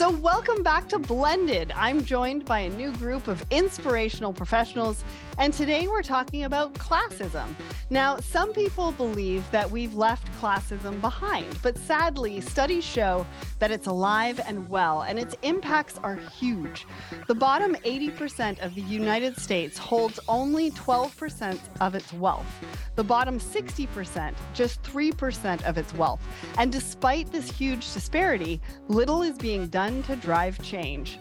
So, welcome back to Blended. I'm joined by a new group of inspirational professionals, and today we're talking about classism. Now, some people believe that we've left classism behind, but sadly, studies show that it's alive and well, and its impacts are huge. The bottom 80% of the United States holds only 12% of its wealth. The bottom 60%, just 3% of its wealth. And despite this huge disparity, little is being done to drive change.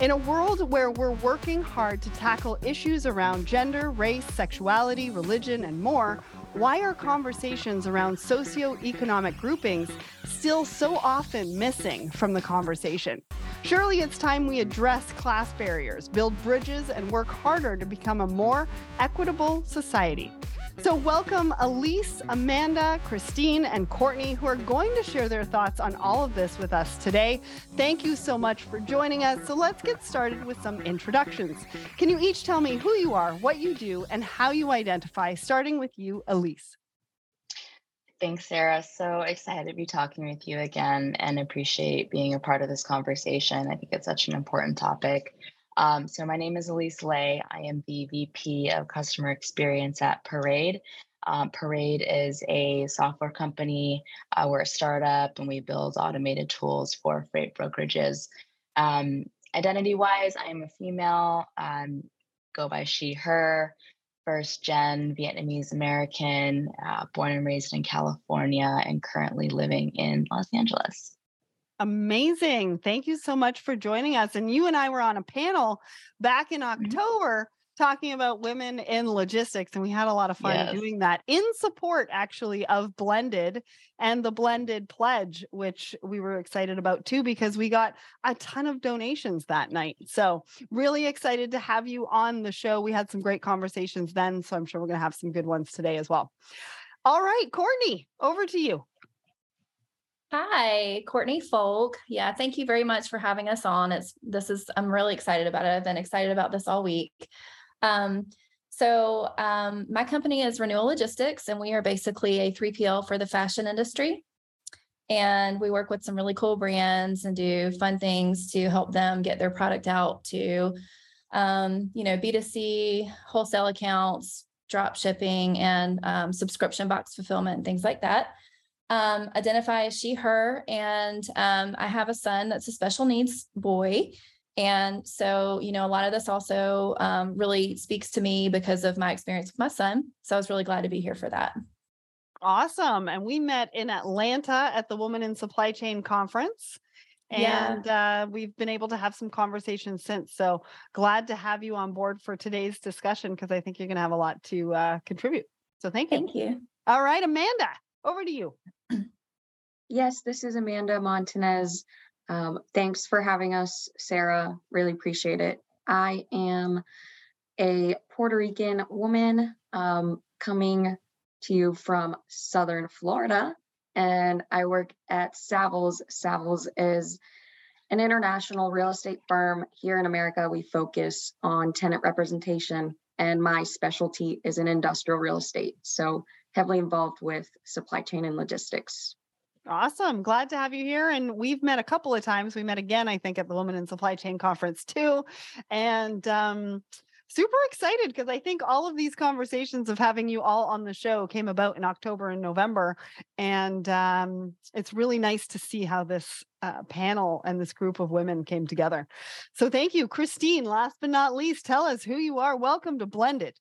In a world where we're working hard to tackle issues around gender, race, sexuality, religion, and more, why are conversations around socioeconomic groupings still so often missing from the conversation? Surely it's time we address class barriers, build bridges, and work harder to become a more equitable society. So, welcome Elise, Amanda, Christine, and Courtney, who are going to share their thoughts on all of this with us today. Thank you so much for joining us. So, let's get started with some introductions. Can you each tell me who you are, what you do, and how you identify, starting with you, Elise? Thanks, Sarah. So excited to be talking with you again and appreciate being a part of this conversation. I think it's such an important topic. Um, so my name is Elise Lay. I am the VP of Customer Experience at Parade. Um, Parade is a software company. Uh, we're a startup and we build automated tools for freight brokerages. Um, identity wise, I am a female, um, go by she, her, first gen Vietnamese American, uh, born and raised in California, and currently living in Los Angeles. Amazing. Thank you so much for joining us. And you and I were on a panel back in mm-hmm. October talking about women in logistics. And we had a lot of fun yes. doing that in support, actually, of Blended and the Blended Pledge, which we were excited about too, because we got a ton of donations that night. So, really excited to have you on the show. We had some great conversations then. So, I'm sure we're going to have some good ones today as well. All right, Courtney, over to you. Hi, Courtney Foulke. Yeah, thank you very much for having us on. It's this is I'm really excited about it. I've been excited about this all week. Um, so um, my company is Renewal Logistics, and we are basically a 3PL for the fashion industry. And we work with some really cool brands and do fun things to help them get their product out to, um, you know, B2C, wholesale accounts, drop shipping, and um, subscription box fulfillment, and things like that um, identify as she, her, and um, I have a son that's a special needs boy. And so, you know, a lot of this also um, really speaks to me because of my experience with my son. So I was really glad to be here for that. Awesome. And we met in Atlanta at the Woman in Supply Chain Conference. And yeah. uh, we've been able to have some conversations since. So glad to have you on board for today's discussion because I think you're going to have a lot to uh, contribute. So thank you. Thank you. All right, Amanda, over to you. Yes, this is Amanda Montanez. Um, thanks for having us, Sarah. Really appreciate it. I am a Puerto Rican woman um, coming to you from Southern Florida, and I work at Savills. Savills is an international real estate firm here in America. We focus on tenant representation, and my specialty is in industrial real estate. So, heavily involved with supply chain and logistics. Awesome. Glad to have you here. And we've met a couple of times. We met again, I think, at the Women in Supply Chain Conference too. And um, super excited because I think all of these conversations of having you all on the show came about in October and November. And um, it's really nice to see how this uh, panel and this group of women came together. So thank you. Christine, last but not least, tell us who you are. Welcome to Blended.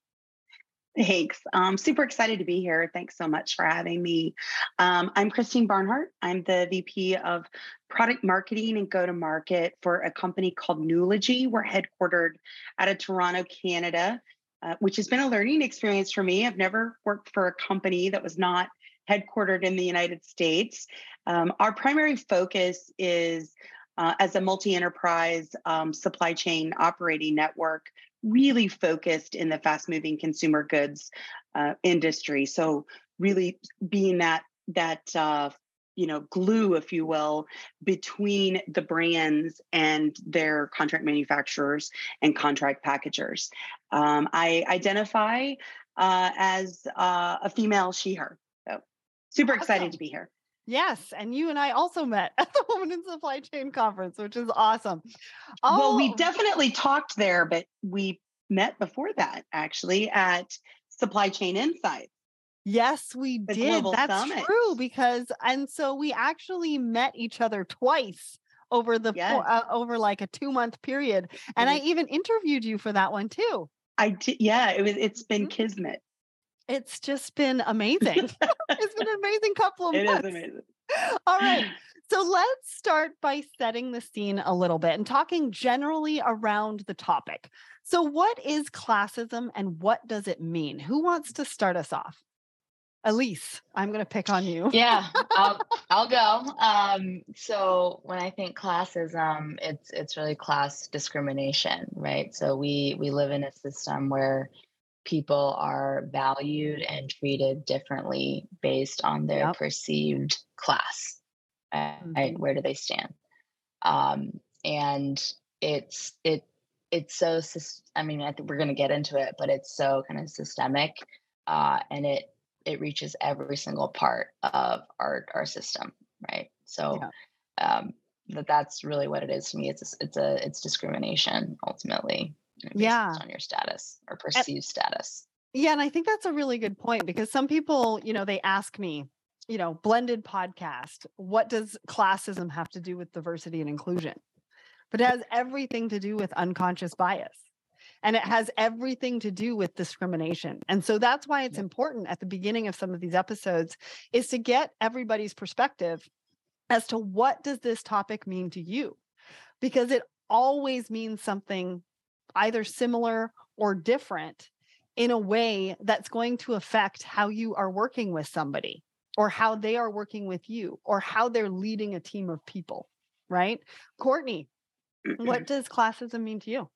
Thanks. I'm super excited to be here. Thanks so much for having me. Um, I'm Christine Barnhart. I'm the VP of Product Marketing and Go to Market for a company called Nulogy. We're headquartered out of Toronto, Canada, uh, which has been a learning experience for me. I've never worked for a company that was not headquartered in the United States. Um, our primary focus is uh, as a multi enterprise um, supply chain operating network really focused in the fast moving consumer goods uh, industry. So really being that that uh, you know glue, if you will, between the brands and their contract manufacturers and contract packagers. Um, I identify uh, as uh, a female she/her. So super awesome. excited to be here. Yes, and you and I also met at the Women in Supply Chain Conference, which is awesome. well, we Oh, definitely talked there, but we met before that actually at Supply Chain Insights. Yes, we The did. Global That's Summit. true because and so we actually met each other twice over the Yes. uh, over like a 2 month period and I even interviewed you for that one too. I did, yeah, it was. It's been Mhm. kismet. It's just been amazing. it's been an amazing couple of It is months. amazing. All right. So let's start by setting the scene a little bit and talking generally around the topic. So, what is classism and what does it mean? Who wants to start us off? Elise, I'm going to pick on you. yeah I'll, I'll go um, so when i think classism it's it's really class discrimination right so we we live in a system where people are valued and treated differently based on their Yep. perceived class right? Mhm. where do they stand? Um, and it's it it's so i mean i think we're going to get into it but it's so kind of systemic uh, and it it reaches every single part of our our system right? So um that that's really what it is to me. It's a, it's a it's discrimination ultimately. you know, based Yeah. on your status or perceived status Yeah, and I think that's a really good point because some people, you know, they ask me, you know, blended podcast, what does classism have to do with diversity and inclusion? But it has everything to do with unconscious bias. And it has everything to do with discrimination. And so that's why it's important at the beginning of some of these episodes is to get everybody's perspective as to what does this topic mean to you? Because it always means something either similar or different in a way that's going to affect how you are working with somebody or how they are working with you or how they're leading a team of people, right? Courtney, what does classism mean to you?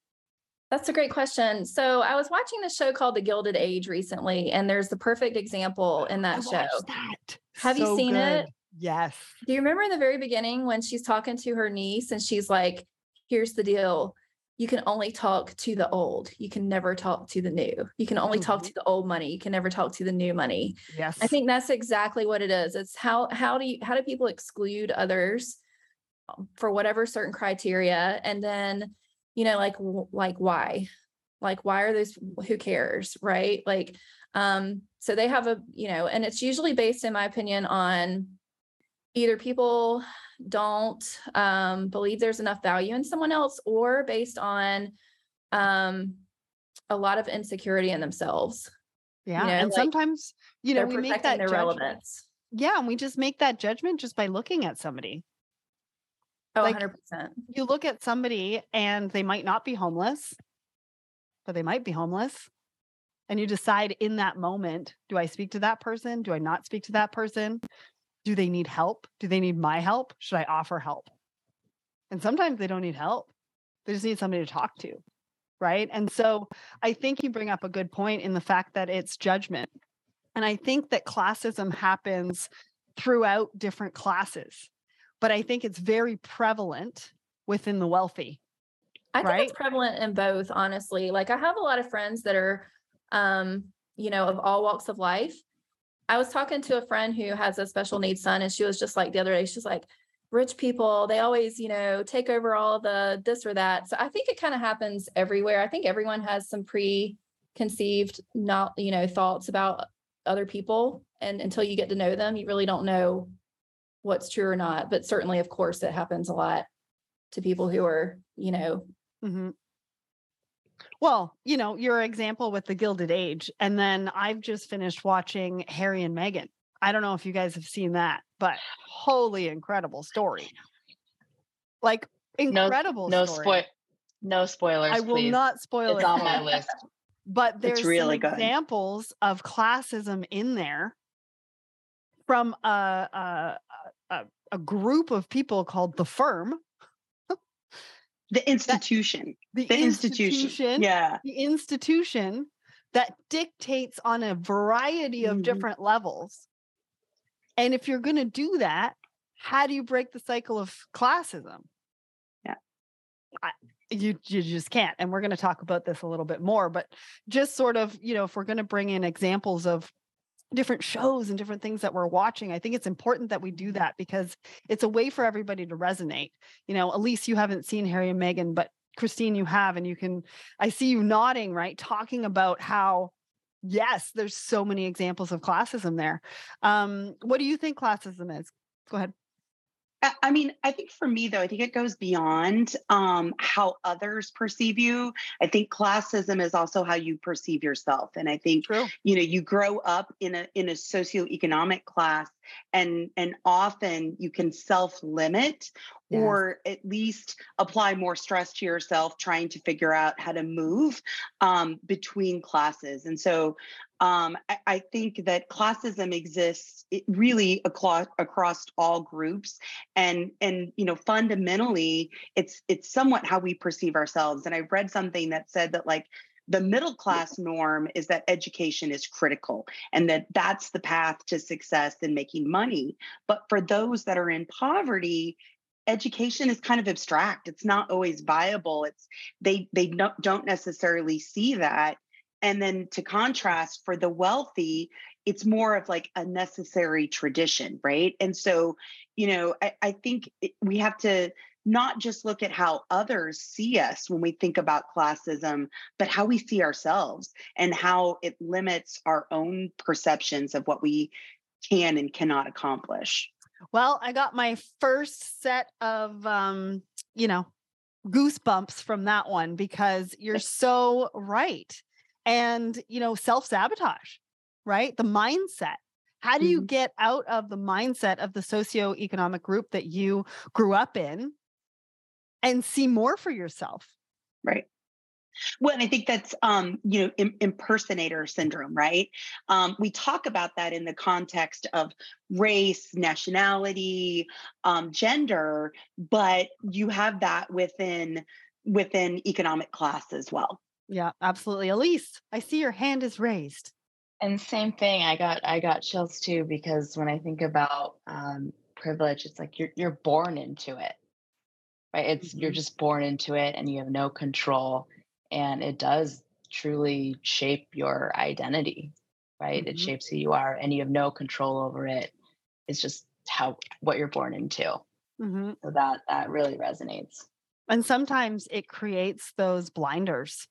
That's a great question. So I was watching a show called The Gilded Age recently, and there's the perfect example in that I show. that. Have you So seen it? Yes. Do you remember in the very beginning when she's talking to her niece and she's like, here's the deal. You can only talk to the old. You can never talk to the new. You can only talk Mhm. to the old money. You can never talk to the new money. Yes. I think that's exactly what it is. It's how how do you how do people exclude others um, for whatever certain criteria and then you know like like why? Like why are those who cares, right? Like um so they have a you know and it's usually based in my opinion on either people don't um believe there's enough value in someone else or based on um a lot of insecurity in themselves. yeah. know, and like, sometimes, you know, we make that their judgment. relevance. Yeah. And we just make that judgment just by looking at somebody. Oh, Like, 100%. you look at somebody and they might not be homeless, but they might be homeless. And you decide in that moment do I speak to that person? Do I not speak to that person? Do they need help? Do they need my help? Should I offer help? And sometimes they don't need help, they just need somebody to talk to. Right. And so I think you bring up a good point in the fact that it's judgment. And I think that classism happens throughout different classes, but I think it's very prevalent within the wealthy. I think it's prevalent in both, honestly. Like I have a lot of friends that are um, you know, of all walks of life. I was talking to a friend who has a special needs son and she was just like the other day, she's like, rich people, they always, you know, take over all the this or that. So I think it kind of happens everywhere. I think everyone has some preconceived not, you know, thoughts about other people. And until you get to know them, you really don't know what's true or not. But certainly, of course, it happens a lot to people who are, you know, Mhm. Well, you know, your example with the Gilded Age, and then I've just finished watching Harry and Meghan. I don't know if you guys have seen that, but holy incredible story. Like no incredible no story. spoil no spoilers I will please not spoil it. it's it. on my list But there's really some examples of classism in there from a, a a a group of people called the firm, The institution. the, The institution. Yeah. the institution that dictates on a variety of Mhm. different levels. And if you're going to do that, how do you break the cycle of classism? Yeah. I, you you just can't. And we're going to talk about this a little bit more, but just sort of, you know, if we're going to bring in examples of different shows and different things that we're watching. I think it's important that we do that because it's a way for everybody to resonate. You know, Elise, you haven't seen Harry and Meghan, but Christine, you have, and you can, I see you nodding, right? Talking about how, yes, there's so many examples of classism there. Um, what do you think classism is? Go ahead. I mean, I think for me though, I think it goes beyond um, how others perceive you. I think classism is also how you perceive yourself, and I think True. you know you grow up in a in a socioeconomic class, and and often you can self limit or at least apply more stress to yourself trying to figure out how to move um, between classes. And so um, I, I, think that classism exists really across across all groups, and and you know fundamentally, it's it's somewhat how we perceive ourselves. And I read something that said that like the middle class norm is that education is critical and that that's the path to success and making money. But for those that are in poverty, education is kind of abstract it's not always viable it's they they don't necessarily see that and then to contrast, for the wealthy, it's more of like a necessary tradition, right? And so, you know, I, I think it, we have to not just look at how others see us when we think about classism, but how we see ourselves and how it limits our own perceptions of what we can and cannot accomplish. Well, I got my first set of, um, you know, goosebumps from that one because you're so right and you know self-sabotage right the mindset how do you mm-hmm. get out of the mindset of the socioeconomic group that you grew up in and see more for yourself right well, and I think that's um, you know Im- impersonator syndrome, right? Um, we talk about that in the context of race, nationality, um, gender, but you have that within within economic class as well. Yeah, absolutely. Elise, I see your hand is raised. And same thing, I got I got chills too because when I think about um, privilege, it's like you're you're born into it, right? It's mm-hmm. you're just born into it, and you have no control, and it does truly shape your identity, right? Mm-hmm. It shapes who you are, and you have no control over it. It's just how what you're born into. Mm-hmm. So that that really resonates. And sometimes it creates those blinders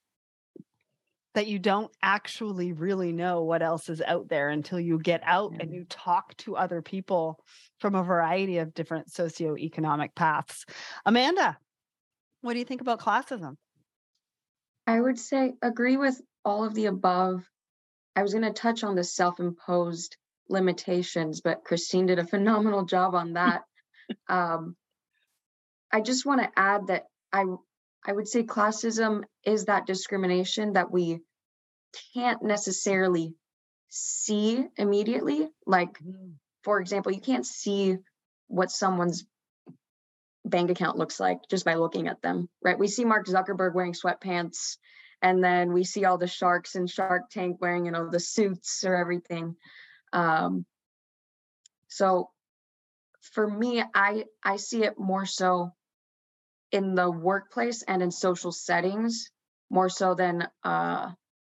that you don't actually really know what else is out there until you get out and you talk to other people from a variety of different socioeconomic paths. Amanda, what do you think about classism? I would say agree with all of the above. I was going to touch on the self imposed limitations, but Christine did a phenomenal job on that. um, I just want to add that I I would say classism is that discrimination that we can't necessarily see immediately. Like, mm-hmm. for example, you can't see what someone's bank account looks like just by looking at them, right? We see Mark Zuckerberg wearing sweatpants, and then we see all the sharks in Shark Tank wearing, you know, the suits or everything. Um, so for me, I I see it more so in the workplace and in social settings more so than uh,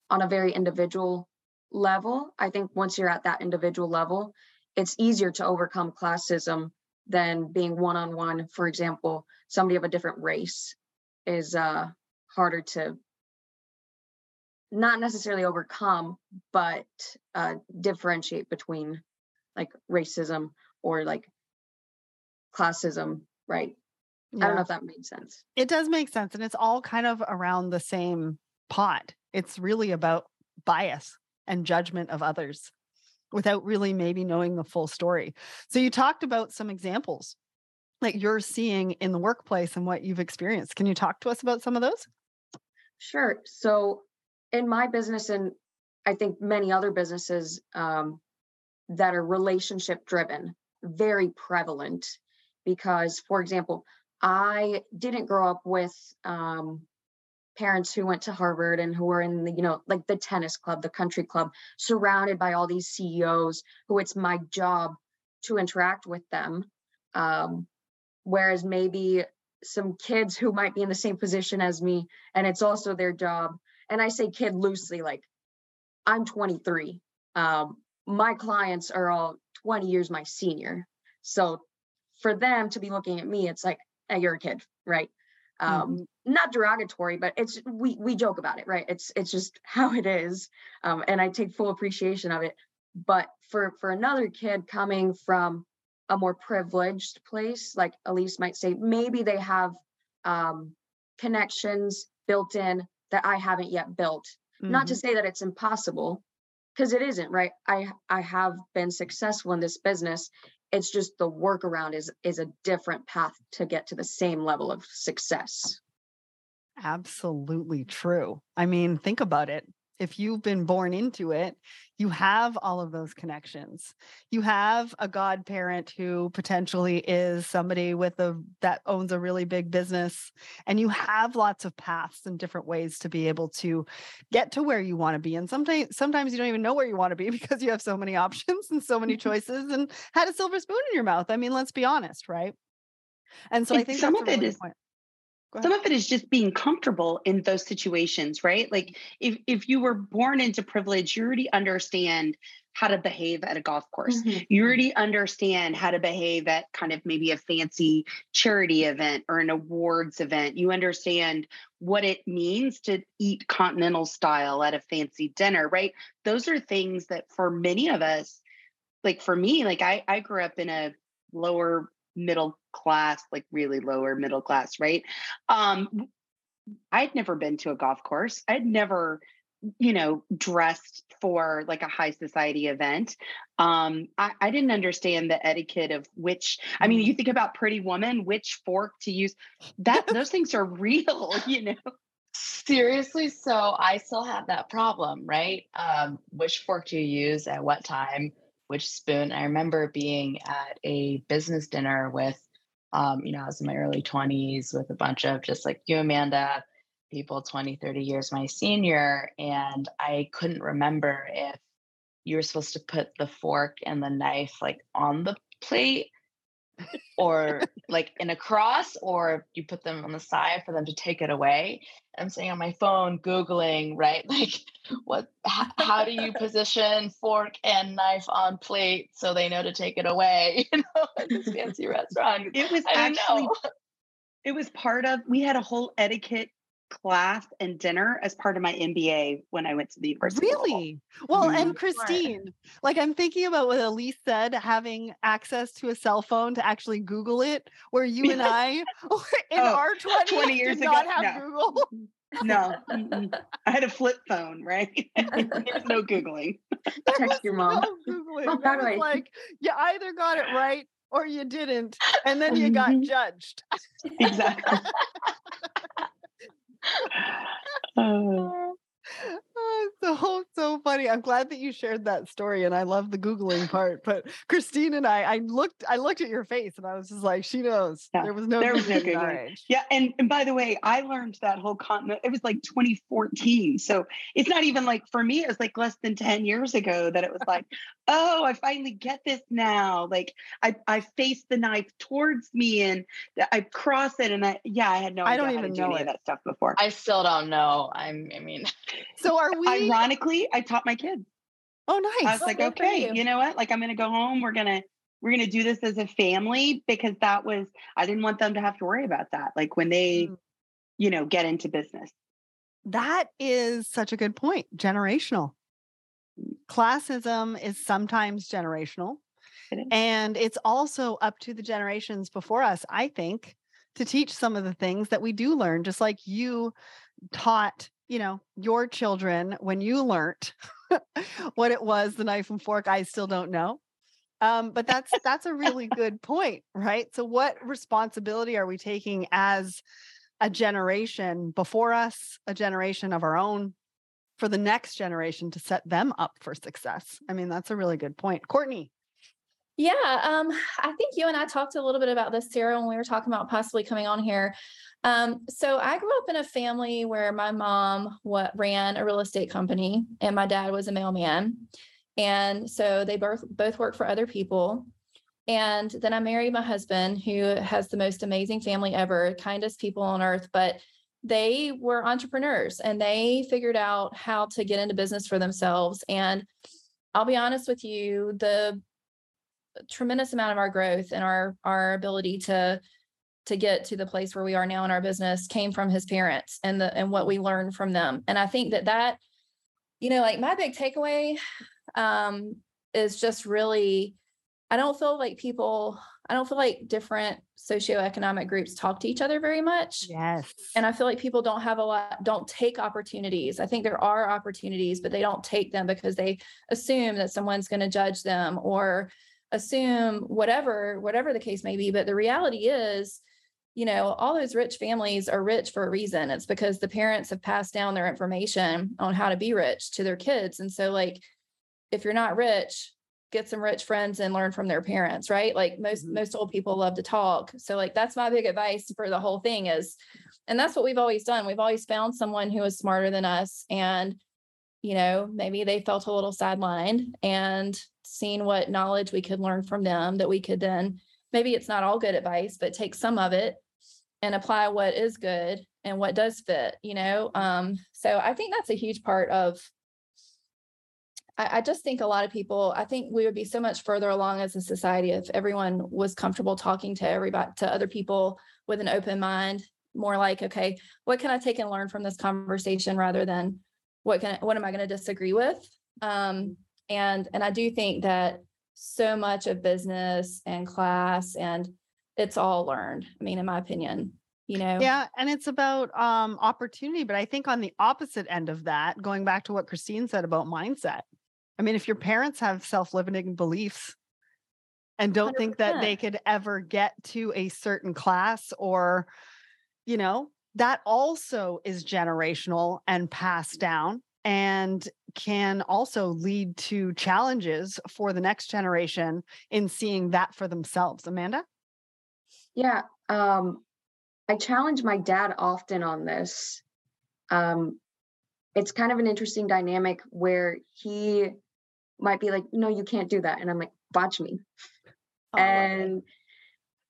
on a very individual level. I think once you're at that individual level, it's easier to overcome classism than being one on one. For example, somebody of a different race is uh, harder to not necessarily overcome, but uh, differentiate between like racism or like classism, right? Yeah. I don't know if that made sense. It does make sense. And it's all kind of around the same pot. It's really about bias and judgment of others without really maybe knowing the full story. So you talked about some examples that you're seeing in the workplace and what you've experienced. Can you talk to us about some of those? Sure. So in my business and I think many other businesses um, that are relationship driven, very prevalent because, for example, I didn't grow up with um, parents who went to Harvard and who were in the, you know, like the tennis club, the country club, surrounded by all these CEOs who it's my job to interact with them. Um, whereas maybe some kids who might be in the same position as me, and it's also their job. And I say kid loosely, like I'm 23. Um, my clients are all 20 years my senior. So for them to be looking at me, it's like, you're a kid, right? Um, mm-hmm. not derogatory, but it's we we joke about it, right? It's it's just how it is. Um, and I take full appreciation of it. But for for another kid coming from a more privileged place, like Elise might say, maybe they have um, connections built in that I haven't yet built. Mm-hmm. Not to mm-hmm. say that it's impossible, because it isn't, right? I I have been successful in this business. It's just the workaround is is a different path to get to the same level of success. Absolutely true. I mean, think about it if you've been born into it, you have all of those connections. You have a godparent who potentially is somebody with a that owns a really big business and you have lots of paths and different ways to be able to get to where you want to be. And sometimes sometimes you don't even know where you want to be because you have so many options and so many choices and had a silver spoon in your mouth. I mean, let's be honest, right? And so and I think some of it is point some of it is just being comfortable in those situations right? Like if if you were born into privilege you already understand how to behave at a golf course. Mm-hmm. you already understand how to behave at kind of maybe a fancy charity event or an awards event. You understand what it means to eat continental style at a fancy dinner right? Those are things that for many of us like for me like i i grew up in a lower middle class, like really lower middle class, right? Um, I'd never been to a golf course. I'd never, you know, dressed for like a high society event. Um, I, I didn't understand the etiquette of which, I mean, you think about Pretty Woman, which fork to use. That those things are real, you know. Seriously, so I still have that problem, right? Um, which fork do you use at what time? Which spoon. I remember being at a business dinner with, um, you know, I was in my early 20s with a bunch of just like you, Amanda, people 20, 30 years my senior. And I couldn't remember if you were supposed to put the fork and the knife like on the plate or like in a cross or you put them on the side for them to take it away. I'm sitting on my phone googling right like what h- how do you position fork and knife on plate so they know to take it away you know at this fancy restaurant? It was actually it was part of we had a whole etiquette class and dinner as part of my MBA when I went to the university. Really? Well, mm-hmm. and Christine, like I'm thinking about what Elise said, having access to a cell phone to actually Google it, where you and I in oh, our 20, 20 years ago, not have no. Google. No, I had a flip phone, right? There's no Googling. Text your mom. No Googling. like you either got it right or you didn't, and then you got mm-hmm. judged. Exactly. uh. uh oh, so so funny. I'm glad that you shared that story, and I love the googling part. But Christine and I, I looked, I looked at your face, and I was just like, she knows. Yeah, there was no, there was no googling. Yeah, and and by the way, I learned that whole continent. It was like 2014, so it's not even like for me. It was like less than 10 years ago that it was like, oh, I finally get this now. Like I I face the knife towards me, and I cross it, and I yeah, I had no. I don't even know any of that stuff before. I still don't know. I'm. I mean, so are we? Ironically, I taught my kids. Oh, nice. I was like, okay, you. you know what? Like, I'm going to go home. We're going to, we're going to do this as a family because that was, I didn't want them to have to worry about that. Like when they, mm. you know, get into business. That is such a good point. Generational. Classism is sometimes generational. and it's also up to the generations before us, I think, to teach some of the things that we do learn, just like you taught you know your children when you learned what it was the knife and fork i still don't know um, but that's that's a really good point right? So what responsibility are we taking as a generation before us a generation of our own for the next generation to set them up for success? I mean that's a really good point. Courtney? Yeah, um, I think you and I talked a little bit about this, Sarah, when we were talking about possibly coming on here. Um, so I grew up in a family where my mom what ran a real estate company and my dad was a mailman. And so they both both worked for other people. And then I married my husband, who has the most amazing family ever, kindest people on earth, but they were entrepreneurs and they figured out how to get into business for themselves. And I'll be honest with you, the tremendous amount of our growth and our our ability to to get to the place where we are now in our business came from his parents and the and what we learned from them. And I think that that you know, like my big takeaway um is just really I don't feel like people I don't feel like different socioeconomic groups talk to each other very much. Yes. And I feel like people don't have a lot, don't take opportunities. I think there are opportunities, but they don't take them because they assume that someone's going to judge them or assume whatever, whatever the case may be. But the reality is, you know, all those rich families are rich for a reason. It's because the parents have passed down their information on how to be rich to their kids. And so, like, if you're not rich, get some rich friends and learn from their parents right like most mm-hmm. most old people love to talk so like that's my big advice for the whole thing is and that's what we've always done we've always found someone who is smarter than us and you know maybe they felt a little sidelined and seen what knowledge we could learn from them that we could then maybe it's not all good advice but take some of it and apply what is good and what does fit you know um so i think that's a huge part of I, I just think a lot of people, I think we would be so much further along as a society if everyone was comfortable talking to everybody, to other people with an open mind, more like, okay, what can I take and learn from this conversation rather than what can what am I going to disagree with? Um, and and I do think that so much of business and class and it's all learned. I mean, in my opinion, you know. Yeah, and it's about um opportunity, but I think on the opposite end of that, going back to what Christine said about mindset, I mean, if your parents have self limiting beliefs and don't 100%. think that they could ever get to a certain class or, you know, that also is generational and passed down and can also lead to challenges for the next generation in seeing that for themselves. Amanda? Yeah. Um, I challenge my dad often on this. Um, it's kind of an interesting dynamic where he might be like, no, you can't do that. And I'm like, watch me. Oh, and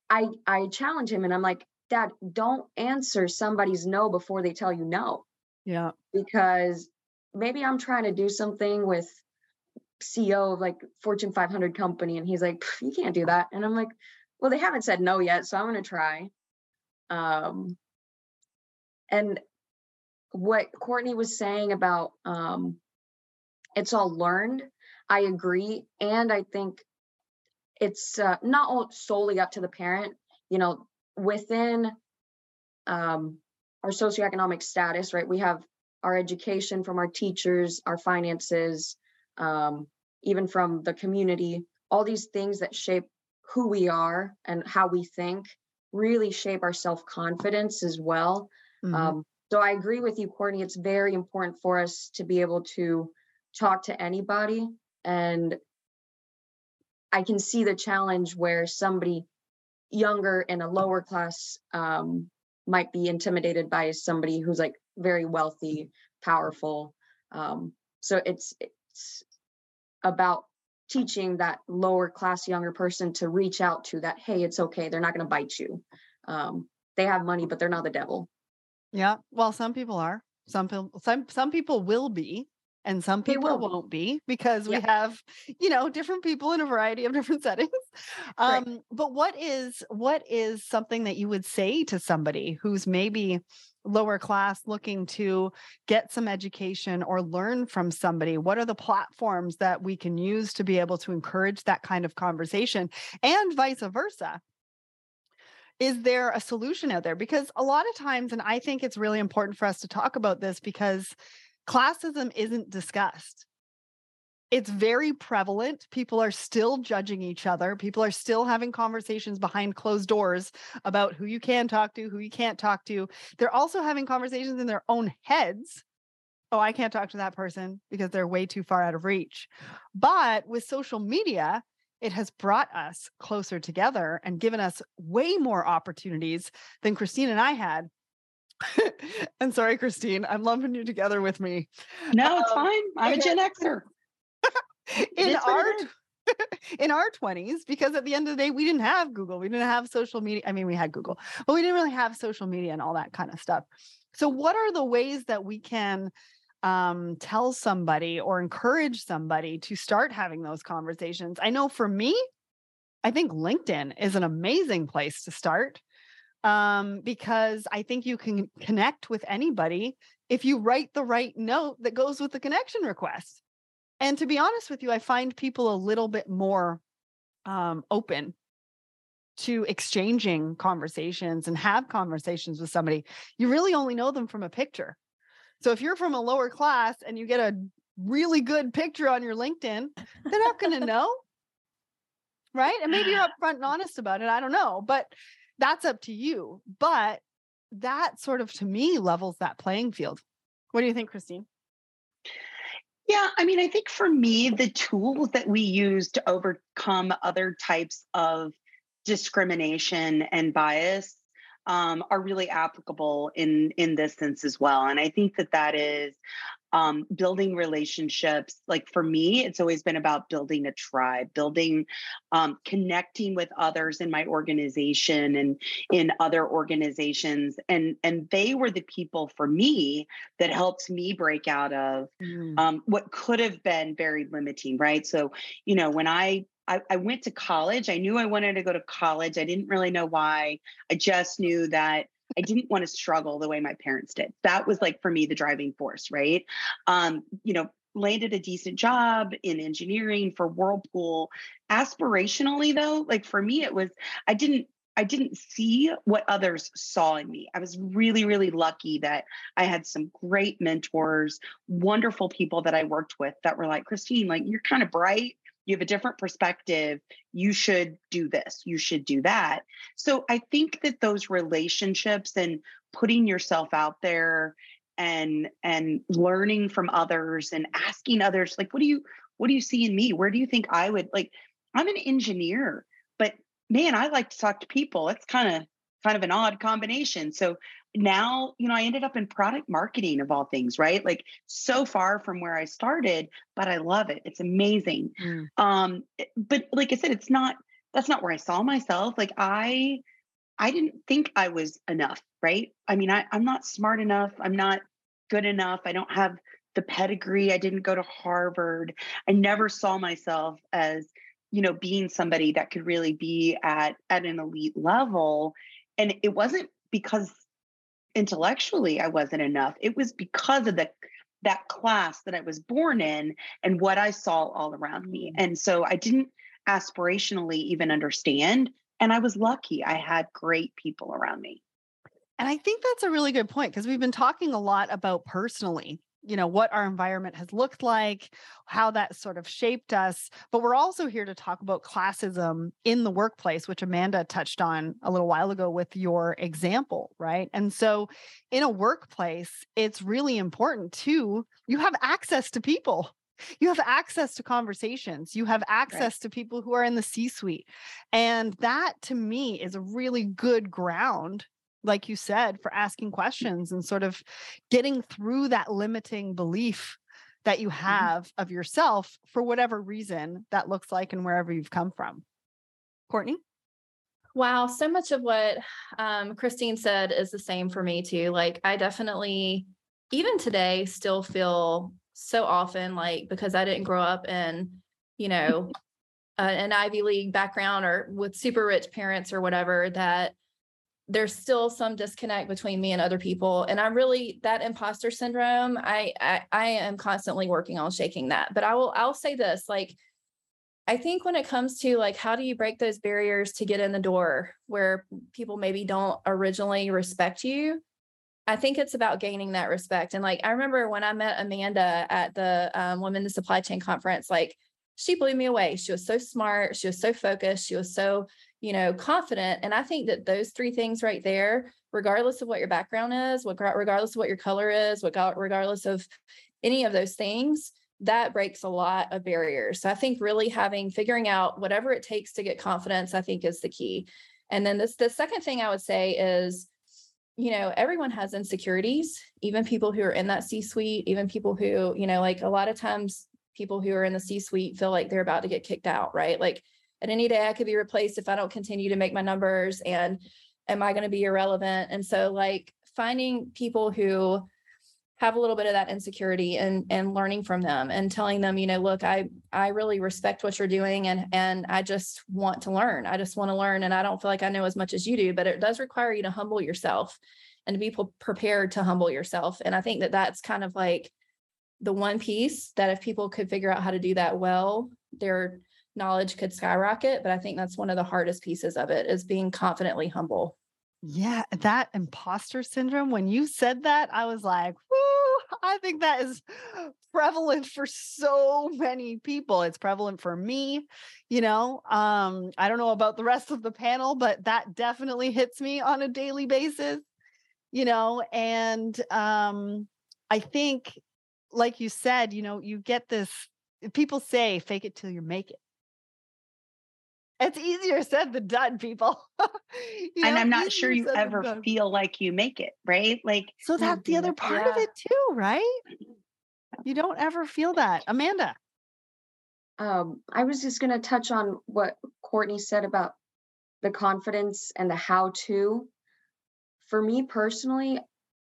I I challenge him and I'm like, Dad, don't answer somebody's no before they tell you no. Yeah. Because maybe I'm trying to do something with CEO of like Fortune 500 company and he's like, you can't do that. And I'm like, well, they haven't said no yet, so I'm going to try. Um and what Courtney was saying about um it's all learned I agree. And I think it's uh, not solely up to the parent, you know, within um, our socioeconomic status, right? We have our education from our teachers, our finances, um, even from the community, all these things that shape who we are and how we think really shape our self confidence as well. Mm-hmm. Um, so I agree with you, Courtney. It's very important for us to be able to talk to anybody and I can see the challenge where somebody younger in a lower class um, might be intimidated by somebody who's like very wealthy, powerful. Um, so it's it's about teaching that lower class younger person to reach out to that. Hey, it's okay. They're not going to bite you. Um, they have money, but they're not the devil. Yeah. Well, some people are. Some people. Some some people will be and some people won't be because we have you know different people in a variety of different settings um right. but what is what is something that you would say to somebody who's maybe lower class looking to get some education or learn from somebody? What are the platforms that we can use to be able to encourage that kind of conversation? And vice versa. Is there a solution out there? Because a lot of times and i think it's really important for us to talk about this because classism isn't discussed. It's very prevalent. People are still judging each other. People are still having conversations behind closed doors about who you can talk to, who you can't talk to. They're also having conversations in their own heads. Oh, I can't talk to that person because they're way too far out of reach. But with social media, it has brought us closer together and given us way more opportunities than Christine and I had and sorry, Christine, I'm lumping you together with me. No, it's um, fine. I'm a Gen Xer. in our in our 20s, because at the end of the day, we didn't have Google, we didn't have social media. I mean, we had Google, but we didn't really have social media and all that kind of stuff. So, what are the ways that we can um, tell somebody or encourage somebody to start having those conversations? I know for me, I think LinkedIn is an amazing place to start um, because I think you can connect with anybody if you write the right note that goes with the connection request. And to be honest with you, I find people a little bit more um, open to exchanging conversations and have conversations with somebody. You really only know them from a picture. So if you're from a lower class and you get a really good picture on your LinkedIn, they're not going to know. Right. And maybe you're upfront and honest about it. I don't know. But that's up to you. But that sort of to me levels that playing field. What do you think, Christine? Yeah, I mean, I think for me, the tools that we use to overcome other types of discrimination and bias um, are really applicable in in this sense as well. And I think that that is um, building relationships. Like for me, it's always been about building a tribe, building, um, connecting with others in my organization and in other organizations, and and they were the people for me that helped me break out of mm. um, what could have been very limiting. Right. So you know when I I, I, went to college. I knew I wanted to go to college. I didn't really know why. I just knew that I didn't want to struggle the way my parents did. That was like for me the driving force, right? Um, you know, landed a decent job in engineering for Whirlpool. Aspirationally though, like for me it was I didn't I didn't see what others saw in me. I was really, really lucky that I had some great mentors, wonderful people that I worked with that were like, Christine, like you're kind of bright you have a different perspective you should do this you should do that. So i think that those relationships and putting yourself out there and and learning from others and asking others like what do you what do you see in me? Where do you think i would like i'm an engineer but man i like to talk to people. It's kind of kind of an odd combination. So now you know i ended up in product marketing of all things right? Like so far from where i started but i love it. It's amazing. Mm. um but like i said it's not that's not where i saw myself. Like i i didn't think i was enough right? I mean I, i'm not smart enough. I'm not good enough. I don't have the pedigree. I didn't go to harvard. I never saw myself as you know being somebody that could really be at at an elite level. And it wasn't because intellectually I wasn't enough. It was because of the that class that I was born in and what I saw all around me. Mm. And so I didn't aspirationally even understand. And I was lucky. I had great people around me. And I think that's a really good point because we've been talking a lot about personally you know what our environment has looked like how that sort of shaped us but we're also here to talk about classism in the workplace which amanda touched on a little while ago with your example right? And so in a workplace it's really important to you have access to people. You have access to conversations. You have access right. to people who are in the c suite and that to me is a really good ground like you said, for asking questions and sort of getting through that limiting belief that you mm-hmm. have of yourself for whatever reason that looks like and wherever you've come from. Courtney? Wow, so much of what um, Christine said is the same for me too. Like, I definitely, even today, still feel so often like because I didn't grow up in, you know, uh, an Ivy League background or with super rich parents or whatever, that there's still some disconnect between me and other people and i'm really that imposter syndrome I, I i am constantly working on shaking that but i will i'll say this like i think when it comes to like how do you break those barriers to get in the door where people maybe don't originally respect you i think it's about gaining that respect and like i remember when i met amanda at the um, women in supply chain conference like she blew me away she was so smart she was so focused she was so you know, confident. And I think that those three things right there, regardless of what your background is, what regardless of what your color is, what regardless of any of those things, that breaks a lot of barriers. So I think really having figuring out whatever it takes to get confidence, I think is the key. And then this the second thing I would say is you know everyone has insecurities even people who are in that c suite even people who you know like a lot of times people who are in the c suite feel like they're about to get kicked out right like at any day I could be replaced if I don't continue to make my numbers and am I going to be irrelevant? And so like finding people who have a little bit of that insecurity and and learning from them and telling them you know look i i really respect what you're doing and and i just want to learn i just want to learn and i don't feel like i know as much as you do but it does require you to humble yourself and to be prepared to humble yourself and i think that that's kind of like the one piece that if people could figure out how to do that well their knowledge could skyrocket but i think that's one of the hardest pieces of it is being confidently humble yeah, that imposter syndrome. When you said that, I was like, whoo, I think that is prevalent for so many people. It's prevalent for me, you know. Um, I don't know about the rest of the panel, but that definitely hits me on a daily basis, you know, and um, I think, like you said, you know, you get this people say fake it till you make it it's easier said than done, people. you know, and I'm not sure you ever feel like you make it, right? Like so that's the other part yeah. of it too, right? You don't ever feel that. Amanda. Um, I was just gonna touch on what Courtney said about the confidence and the how to. For me personally,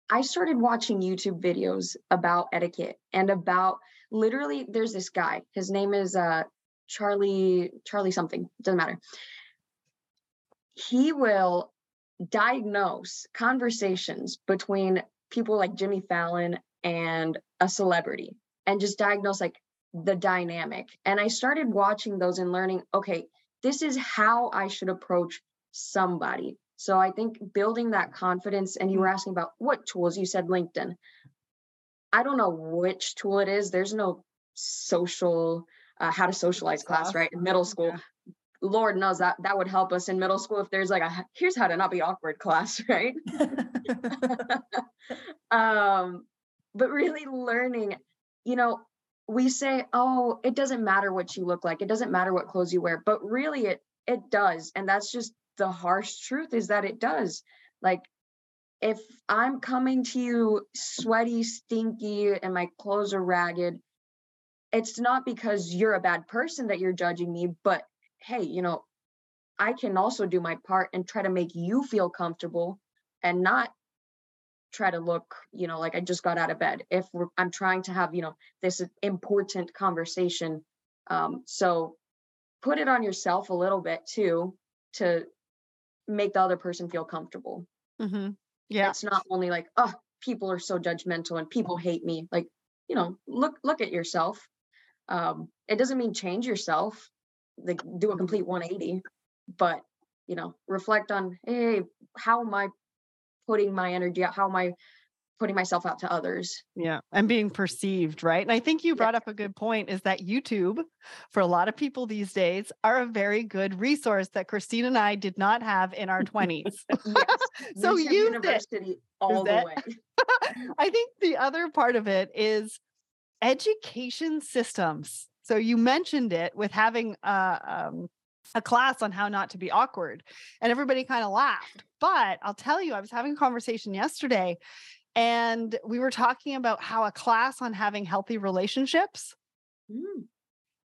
I started watching YouTube videos about etiquette and about literally there's this guy. His name is uh Charlie, Charlie something, doesn't matter. He will diagnose conversations between people like Jimmy Fallon and a celebrity and just diagnose like the dynamic. And I started watching those and learning, okay, this is how I should approach somebody. So I think building that confidence, and you were mm-hmm. asking about what tools, you said LinkedIn. I don't know which tool it is. There's no social uh, how to socialize class, right? In middle school. Yeah. Lord knows that that would help us in middle school if there's like a here's how to not be awkward class, right? um, but really learning, you know, we say, oh, it doesn't matter what you look like, it doesn't matter what clothes you wear, but really it it does, and that's just the harsh truth is that it does. Like if I'm coming to you sweaty, stinky, and my clothes are ragged, it's not because you're a bad person that you're judging me, but hey, you know, I can also do my part and try to make you feel comfortable and not try to look, you know, like I just got out of bed. If I'm trying to have, you know, this important conversation. Um, so put it on yourself a little bit too to make the other person feel comfortable. Mm-hmm. Yeah. It's not only like, oh, people are so judgmental and people hate me. Like, you know, look look at yourself um, it doesn't mean change yourself like do a complete 180 but you know reflect on hey how am i putting my energy out? How am i putting myself out to others? Yeah and being perceived right? And i think you brought up a good point is that youtube for a lot of people these days are a very good resource that christine and i did not have in our 20s yes. so use University it. all the way. I think the other part of it is education systems. So you mentioned it with having a, um, a class on how not to be awkward, and everybody kind of laughed. But I'll tell you, I was having a conversation yesterday, and we were talking about how a class on having healthy relationships mm.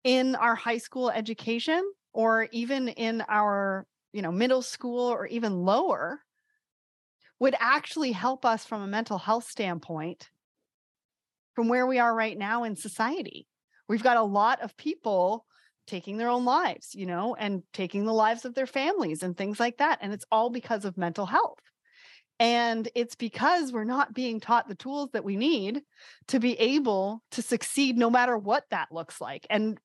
in our high school education, or even in our you know middle school or even lower, would actually help us from a mental health standpoint from where we are right now in society. We've got a lot of people taking their own lives, you know, and taking the lives of their families and things like that. And it's all because of mental health. And it's because we're not being taught the tools that we need to be able to succeed no matter what that looks like. And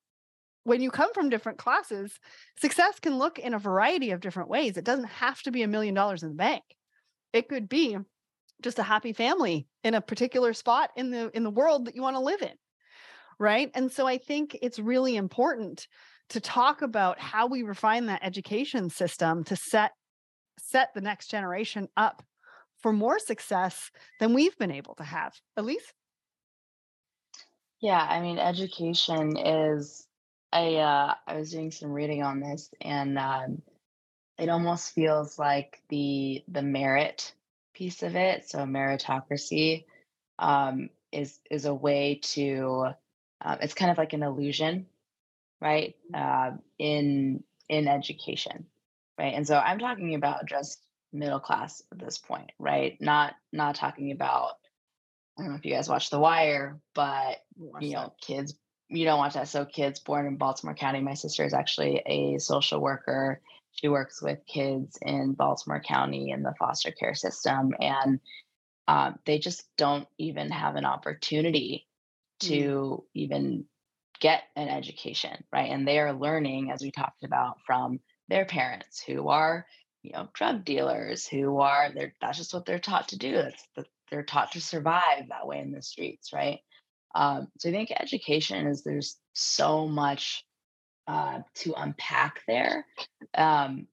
when you come from different classes, success can look in a variety of different ways. It doesn't have to be a million dollars in the bank. It could be just a happy family in a particular spot in the in the world that you want to live in right? And so i think it's really important to talk about how we refine that education system to set set the next generation up for more success than we've been able to have. Elise? Yeah i mean education is i uh i was doing some reading on this and um it almost feels like the the merit piece of it, so meritocracy, um, is is a way to. Uh, it's kind of like an illusion, right? Uh, in in education, right? And so I'm talking about just middle class at this point, right? Not not talking about I don't know if you guys watch The Wire, but you know, that. kids, you don't watch that. So kids born in Baltimore County. My sister is actually a social worker. She works with kids in Baltimore County in the foster care system, and um, they just don't even have an opportunity mm. to mm. even get an education, right? And they are learning, as we talked about, from their parents who are, you know, drug dealers, who are they're that's just what they're taught to do. That's the, they're taught to survive that way in the streets, right? Um, so I think education is there's so much uh, to unpack there. Um,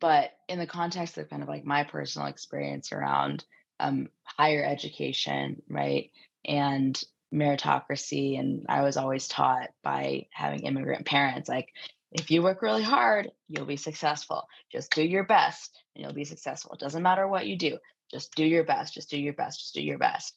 but in the context of kind of like my personal experience around um, higher education, right, and meritocracy, and I was always taught by having immigrant parents, like if you work really hard, you'll be successful. Just do your best and you'll be successful. It doesn't matter what you do. Just do your best. Just do your best. Just do your best.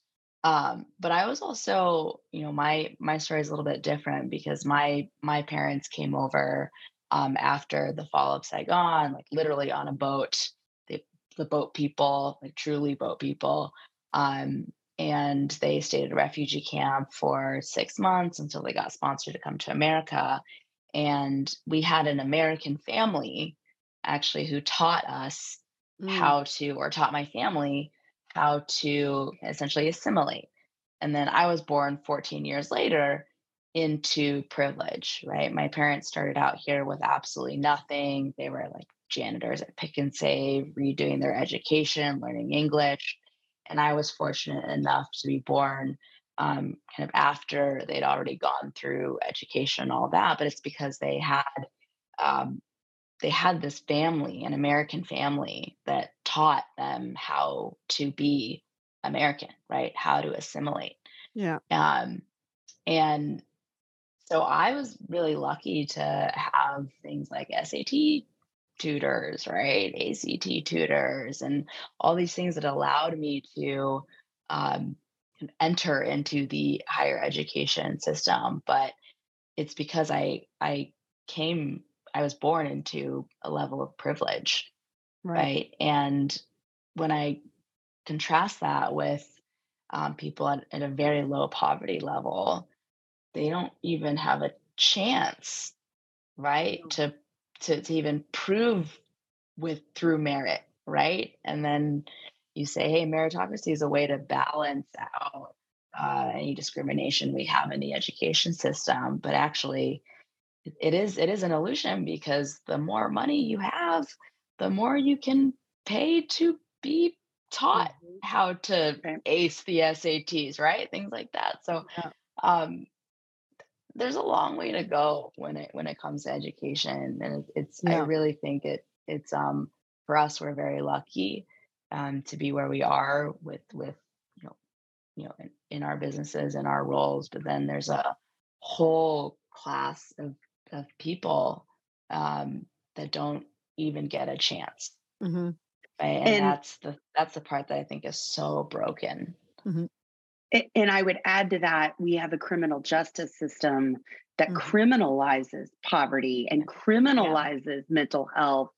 Um, but I was also, you know, my my story is a little bit different because my my parents came over um, after the fall of Saigon, like literally on a boat. The the boat people, like truly boat people, um, and they stayed at a refugee camp for six months until they got sponsored to come to America. And we had an American family actually who taught us mm. how to, or taught my family how to essentially assimilate. And then I was born 14 years later into privilege, right? My parents started out here with absolutely nothing. They were like janitors at Pick and Save, redoing their education, learning English. And I was fortunate enough to be born um, kind of after they'd already gone through education and all that. But it's because they had um, they had this family, an American family, that taught them how to be American, right? How to assimilate. Yeah. Um, and so I was really lucky to have things like SAT tutors, right? ACT tutors, and all these things that allowed me to um, enter into the higher education system. But it's because I I came I was born into a level of privilege, right? right? And when I contrast that with um, people at, at a very low poverty level, they don't even have a chance, right, to to to even prove with through merit, right? And then you say, hey, meritocracy is a way to balance out uh, any discrimination we have in the education system, but actually it is it is an illusion because the more money you have, the more you can pay to be taught mm-hmm. how to ace the SATs, right? Things like that. So yeah. um, there's a long way to go when it when it comes to education, and it's yeah. I really think it it's um for us we're very lucky um, to be where we are with with you know you know in, in our businesses and our roles, but then there's a whole class of of people um, that don't even get a chance. Mm-hmm. Right? And, and, that's the that's the part that I think is so broken. Mm-hmm. And I would add to that, we have a criminal justice system that mm-hmm. criminalizes poverty and criminalizes yeah. mental health,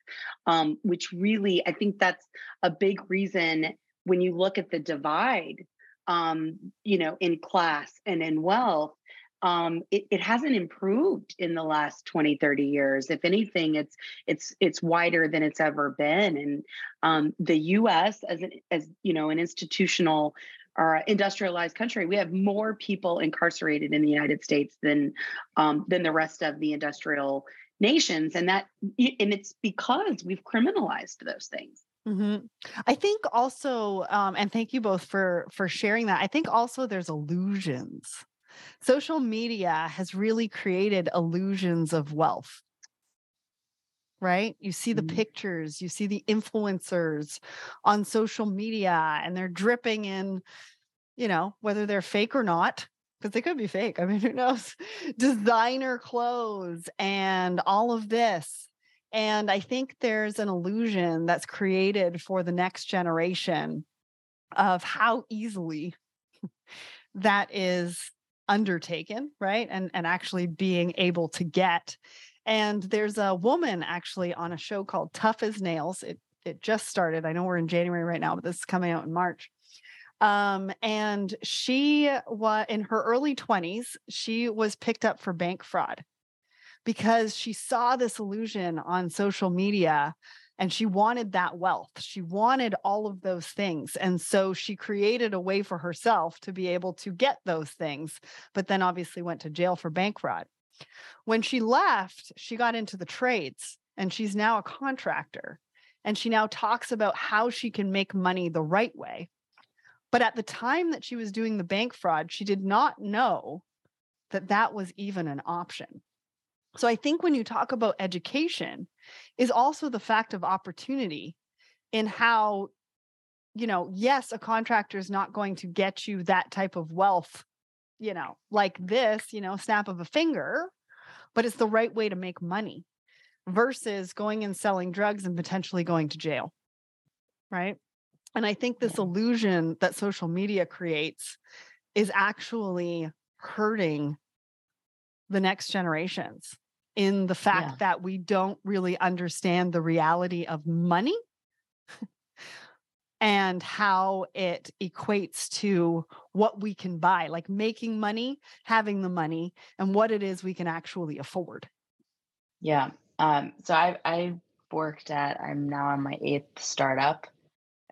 um, which really, I think that's a big reason when you look at the divide, um, you know, in class and in wealth, um, it, it, hasn't improved in the last 20 30 years if anything it's it's it's wider than it's ever been and um, the us as an as you know an institutional or industrialized country we have more people incarcerated in the united states than um, than the rest of the industrial nations and that and it's because we've criminalized those things Mm-hmm. I think also, um, and thank you both for for sharing that. I think also there's illusions social media has really created illusions of wealth right? You see the mm-hmm. pictures, you see the influencers on social media, and they're dripping in, you know, whether they're fake or not, because they could be fake. I mean, who knows? Designer clothes and all of this. And I think there's an illusion that's created for the next generation of how easily that is undertaken, right? And and actually being able to get. And there's a woman actually on a show called Tough as Nails. It it just started. I know we're in January right now, but this is coming out in March. Um, and she was in her early 20s, she was picked up for bank fraud because she saw this illusion on social media and she wanted that wealth. She wanted all of those things. And so she created a way for herself to be able to get those things, but then obviously went to jail for bank fraud. When she left, she got into the trades and she's now a contractor. And she now talks about how she can make money the right way. But at the time that she was doing the bank fraud, she did not know that that was even an option. So I think when you talk about education, is also the fact of opportunity in how, you know, yes, a contractor is not going to get you that type of wealth, you know, like this, you know, snap of a finger, but it's the right way to make money versus going and selling drugs and potentially going to jail. Right. And I think this illusion that social media creates is actually hurting the next generations in the fact yeah. that we don't really understand the reality of money and how it equates to what we can buy, like making money, having the money, and what it is we can actually afford. Yeah. Um, so I I worked at I'm now on my eighth startup.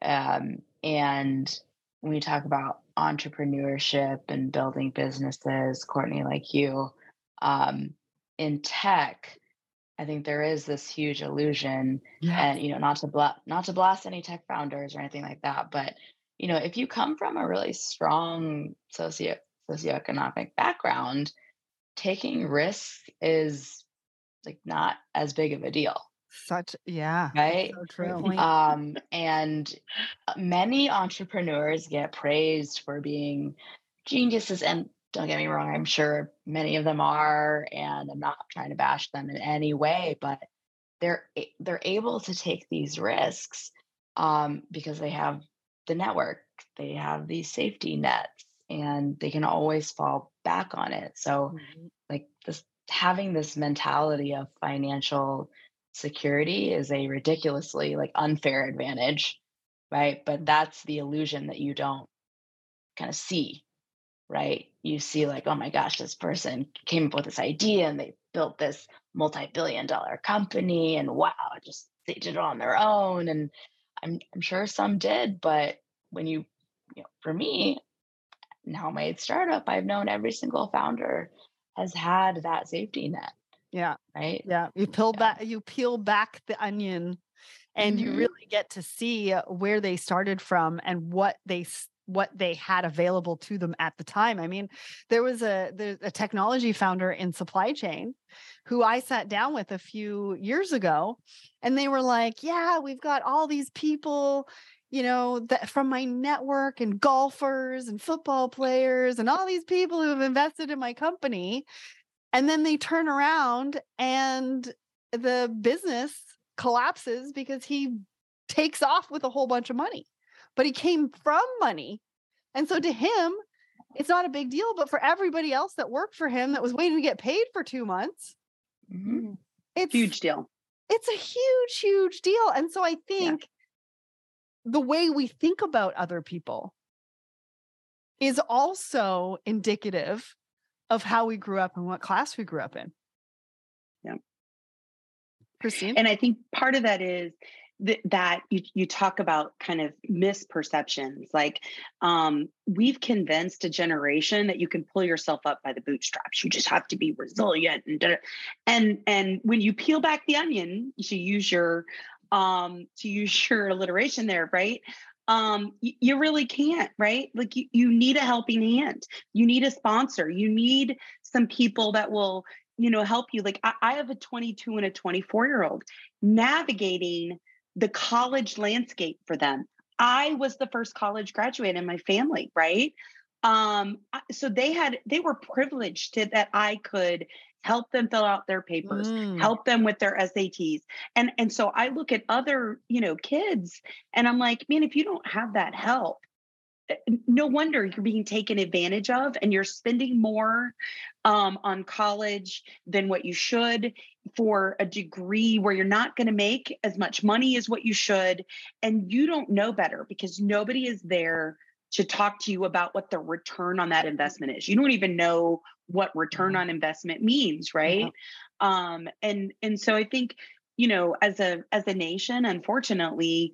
Um, and when we talk about entrepreneurship and building businesses, Courtney, like you, um, in tech, I think there is this huge illusion, and you know, not to bla- not to blast any tech founders or anything like that, but you know, if you come from a really strong socio socioeconomic background, taking risks is like not as big of a deal. Such yeah, right. So true. Um, and uh, many entrepreneurs get praised for being geniuses, and don't get me wrong, I'm sure many of them are, and I'm not trying to bash them in any way, but they're they're able to take these risks um, because they have the network, they have these safety nets, and they can always fall back on it. So, mm-hmm. like this, having this mentality of financial security is a ridiculously like unfair advantage, right? But that's the illusion that you don't kind of see right? You see, like, oh my gosh, this person came up with this idea and they built this multi billion dollar company, and wow, just they did it on their own. And I'm, I'm sure some did, but when you, you know, for me, now my startup, I've known every single founder has had that safety net. Yeah. Right. Yeah. You peel yeah. back, you peel back the onion and mm-hmm. you really get to see where they started from and what they what they had available to them at the time. I mean, there was a there's a technology founder in supply chain who I sat down with a few years ago and they were like, "Yeah, we've got all these people you know that from my network and golfers and football players and all these people who have invested in my company and then they turn around and the business collapses because he takes off with a whole bunch of money but he came from money. And so to him, it's not a big deal. But for everybody else that worked for him that was waiting to get paid for two months, mm-hmm. it's huge deal. It's a huge, huge deal. And so I think yeah. the way we think about other people is also indicative of how we grew up and what class we grew up in. Yeah. Christine? And I think part of that is th- that you, you talk about kind of misperceptions like um, we've convinced a generation that you can pull yourself up by the bootstraps. You just have to be resilient and and and when you peel back the onion to use your um to use your alliteration there right um you, you really can't right? Like you, you need a helping hand. You need a sponsor. You need some people that will you know help you. Like I, I, have a 22 and a 24 year old navigating the college landscape for them. I was the first college graduate in my family, right? Um, so they had they were privileged to, that I could help them fill out their papers, mm. help them with their SATs. And and so I look at other, you know, kids and I'm like, man, if you don't have that help, eh, no wonder you're being taken advantage of and you're spending more um, on college than what you should for a degree where you're not going to make as much money as what you should and you don't know better because nobody is there to talk to you about what the return on that investment is. You don't even know what return on investment means, right? Yeah. Um, and and so I think you know as a as a nation, unfortunately,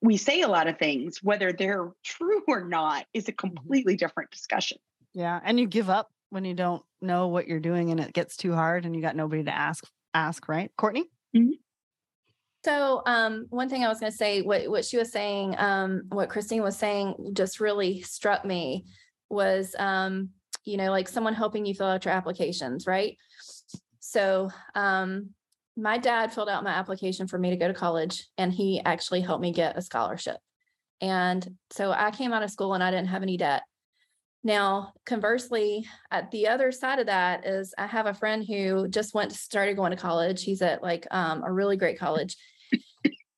we say a lot of things, whether they're true or not, is a mm-hmm. completely different discussion. Yeah, and you give up when you don't know what you're doing and it gets too hard and you got nobody to ask ask, right? Courtney? Mm-hmm. So um, one thing I was going to say, what what she was saying, um, what Christine was saying, just really struck me was, um, you know, like someone helping you fill out your applications, right? So um, my dad filled out my application for me to go to college, and he actually helped me get a scholarship. And so I came out of school and I didn't have any debt. Now, conversely, at the other side of that is I have a friend who just went started going to college. He's at like um, a really great college,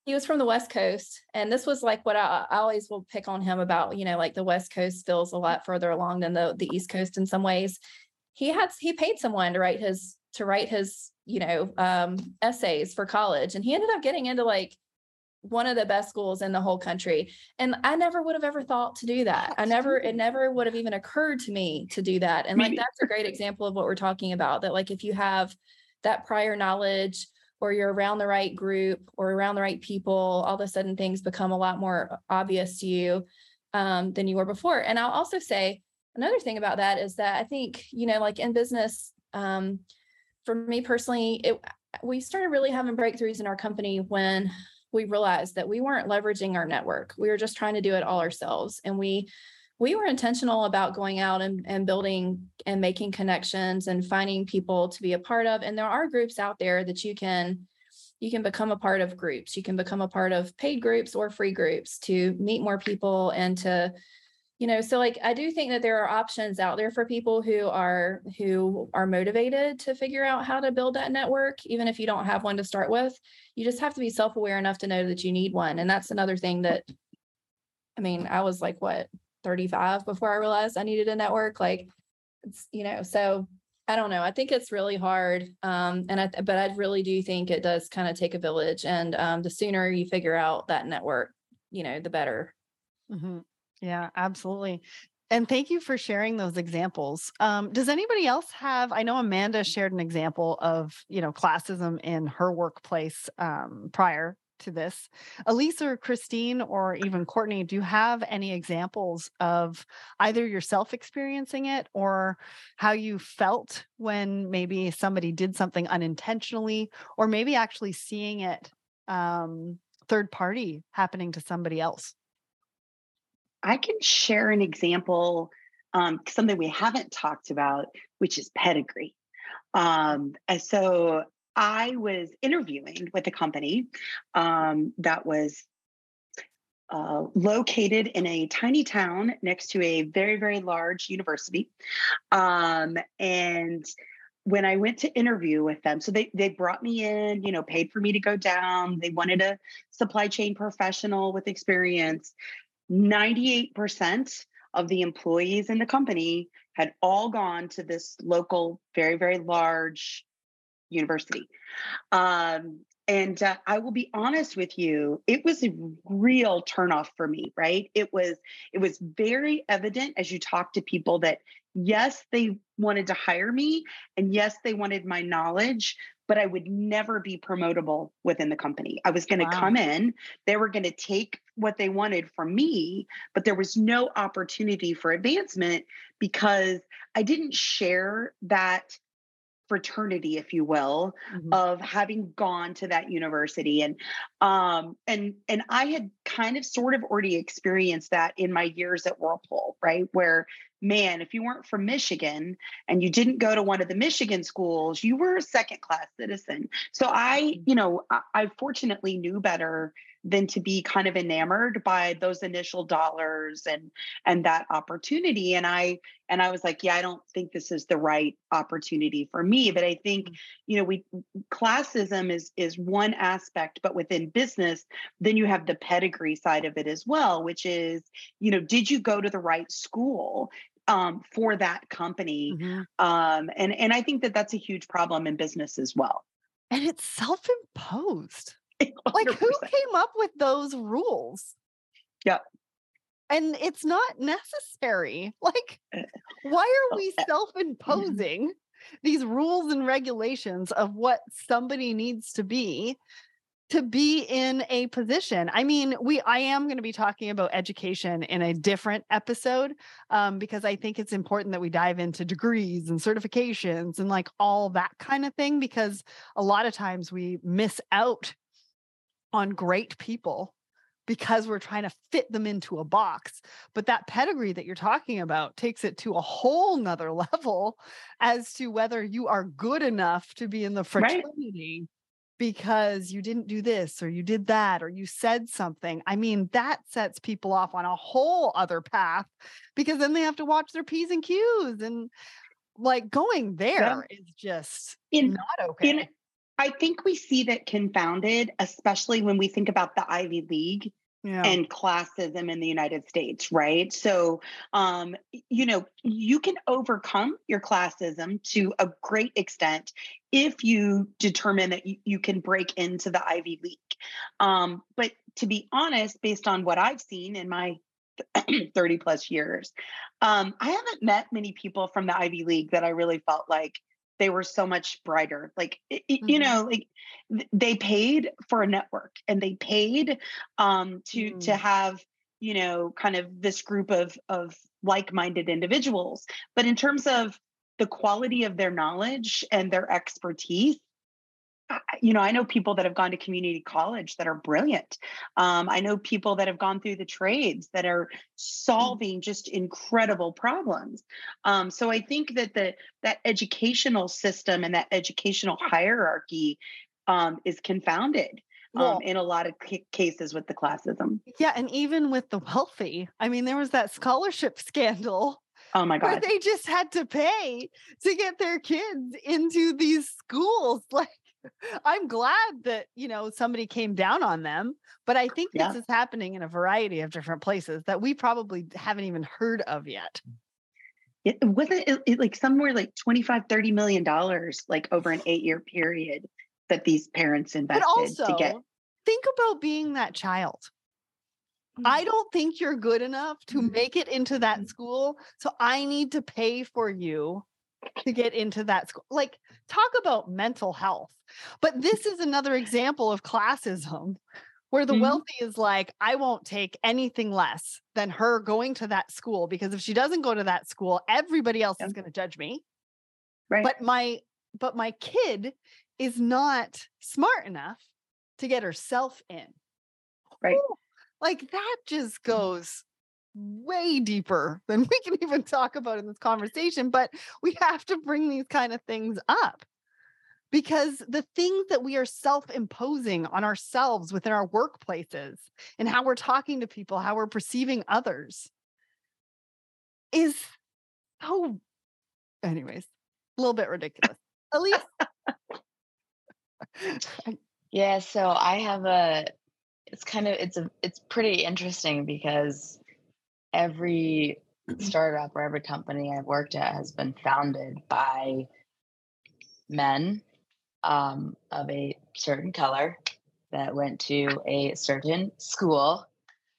he was from the West Coast. And this was like what I, I, always will pick on him about, you know, like the West Coast feels a lot further along than the, the East Coast in some ways. He had, he paid someone to write his, to write his, you know, um, essays for college. And he ended up getting into like one of the best schools in the whole country. And I never would have ever thought to do that. I never, it never would have even occurred to me to do that. And like, that's a great example of what we're talking about that, like, if you have that prior knowledge, or you're around the right group or around the right people, all of a sudden things become a lot more obvious to you um, than you were before. And I'll also say another thing about that is that I think, you know, like in business, um, for me personally, it, we started really having breakthroughs in our company when we realized that we weren't leveraging our network. We were just trying to do it all ourselves. And we we were intentional about going out and, and building and making connections and finding people to be a part of and there are groups out there that you can you can become a part of groups you can become a part of paid groups or free groups to meet more people and to you know so like i do think that there are options out there for people who are who are motivated to figure out how to build that network even if you don't have one to start with you just have to be self-aware enough to know that you need one and that's another thing that i mean i was like what 35 before I realized I needed a network. Like, it's, you know, so I don't know. I think it's really hard. Um, and I, but I really do think it does kind of take a village. And um, the sooner you figure out that network, you know, the better. Mm-hmm. Yeah, absolutely. And thank you for sharing those examples. Um, does anybody else have? I know Amanda shared an example of, you know, classism in her workplace um, prior to this. Elise or Christine or even Courtney, do you have any examples of either yourself experiencing it or how you felt when maybe somebody did something unintentionally or maybe actually seeing it um, third party happening to somebody else? I can share an example, um, something we haven't talked about, which is pedigree. Um, and so I was interviewing with a company um, that was uh, located in a tiny town next to a very, very large university. Um, and when I went to interview with them, so they they brought me in, you know, paid for me to go down. They wanted a supply chain professional with experience. 98% of the employees in the company had all gone to this local, very, very large university. Um, and uh, I will be honest with you, it was a real turnoff for me, right? It was it was very evident as you talk to people that yes, they wanted to hire me and yes, they wanted my knowledge, but I would never be promotable within the company. I was going to wow. come in, they were going to take what they wanted from me, but there was no opportunity for advancement because I didn't share that fraternity if you will mm-hmm. of having gone to that university and um and and i had kind of sort of already experienced that in my years at whirlpool right where man if you weren't from michigan and you didn't go to one of the michigan schools you were a second class citizen so i mm-hmm. you know I, I fortunately knew better than to be kind of enamored by those initial dollars and and that opportunity and i and i was like yeah i don't think this is the right opportunity for me but i think mm. you know we classism is is one aspect but within business then you have the pedigree side of it as well which is you know did you go to the right school um, for that company mm-hmm. um, and and i think that that's a huge problem in business as well and it's self-imposed like who came up with those rules? Yeah. and it's not necessary. Like, Uh, why are oh, we uh, self imposing these rules and regulations of what somebody needs to be to be in a position i mean we i am going to be talking about education in a different episode um, because i think it's important that we dive into degrees and certifications and like all that kind of thing because a lot of times we miss out on great people because we're trying to fit them into a box. But that pedigree that you're talking about takes it to a whole nother level as to whether you are good enough to be in the Right. fraternity because you didn't do this or you did that or you said something. I mean, that sets people off on a whole other path because then they have to watch their P's and Q's and like going there is just In- not okay. in- I think we see that confounded, especially when we think about the Ivy League yeah. and classism in the United States, right? So, um, you know, you can overcome your classism to a great extent if you determine that you, you can break into the Ivy League. Um, but to be honest, based on what I've seen in my 30 plus years, um, I haven't met many people from the Ivy League that I really felt like they were so much brighter. Like, i- you know, like th- they paid for a network and they paid um, to to Mm. have you know kind of this group of of like-minded individuals. But in terms of the quality of their knowledge and their expertise, you know, I know people that have gone to community college that are brilliant. Um, I know people that have gone through the trades that are solving just incredible problems. Um, so I think that the that educational system and that educational hierarchy um, is confounded um, Well, in a lot of ca- cases with the classism. Yeah, and even with the wealthy, I mean, there was that scholarship scandal Oh my where God! they just had to pay to get their kids into these schools. Like, I'm glad that, you know, somebody came down on them, but I think Yeah. this is happening in a variety of different places that we probably haven't even heard of yet. Mm. It wasn't it, it like somewhere like 25, 30 million dollars, like over an eight year period that these parents invested. But also, to get. think about being that child. Mm. I don't think you're good enough to Mhm. make it into that mm. school. So I need to pay for you to get into that school. Like, talk about mental health. But this is another example of classism where the Mhm. wealthy is like, I won't take anything less than her going to that school because if she doesn't go to that school, everybody else is going to judge me. Right. But my but my kid is not smart enough to get herself in. Right. Whew, Like that just goes way deeper than we can even talk about in this conversation, but we have to bring these kind of things up because the things that we are self-imposing on ourselves within our workplaces and how we're talking to people, how we're perceiving others is so anyways, a little bit ridiculous. Elise Yeah, so I have a it's kind of it's a it's pretty interesting because every startup or every company I've worked at has been founded by men um, of a certain color that went to a certain school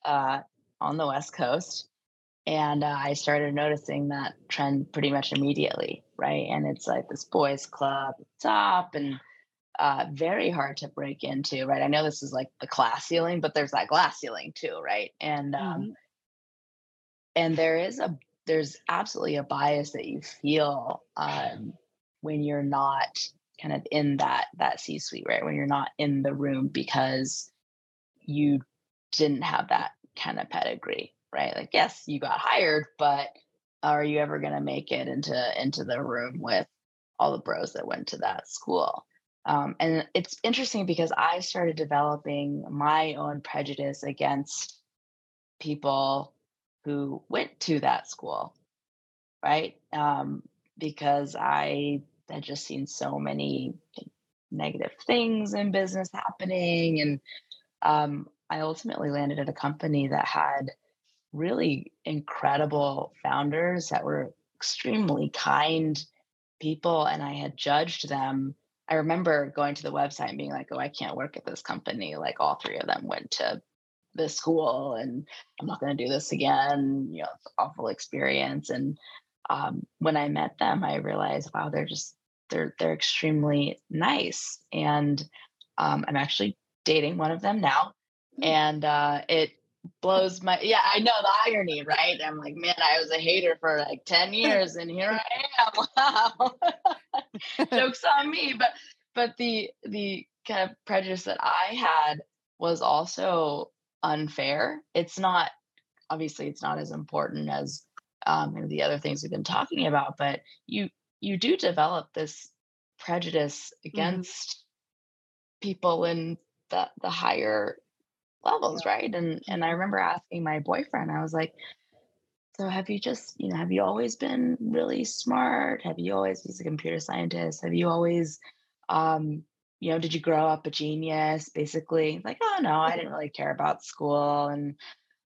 uh, on the West Coast. And uh, I started noticing that trend pretty much immediately, right? And it's like this boys' club top and uh, very hard to break into, right? I know this is like the class ceiling, but there's that glass ceiling too, right? And um, and there is a there's absolutely a bias that you feel um, when you're not kind of in that that C suite, right? When you're not in the room because you didn't have that kind of pedigree, right? Like, yes, you got hired, but are you ever going to make it into into the room with all the bros that went to that school? Um, and it's interesting because I started developing my own prejudice against people who went to that school, right? Um, because I had just seen so many negative things in business happening. And um, I ultimately landed at a company that had really incredible founders that were extremely kind people. And I had judged them. I remember going to the website and being like, oh, I can't work at this company. Like all three of them went to this school and I'm not going to do this again. You know, it's an awful experience. And um, when I met them, I realized, wow, they're just they're they're extremely nice. And um, I'm actually dating one of them now, hmm. and uh, it blows my yeah. I know the irony, right? I'm like, man, I was a hater for like ten years, and here I am. Wow, jokes on me. But but the the kind of prejudice that I had was also unfair. It's not obviously it's not as important as um, the other things we've been talking about, but you you do develop this prejudice mm-hmm. against mm-hmm. people in the the higher levels, right? And and I mm-hmm. remember asking my boyfriend, I was like, so have you just, you know, have you always been really smart? Have you always he's a computer scientist? Have you always um you know, did you grow up a genius? Basically, like, oh no, I didn't really care about school, and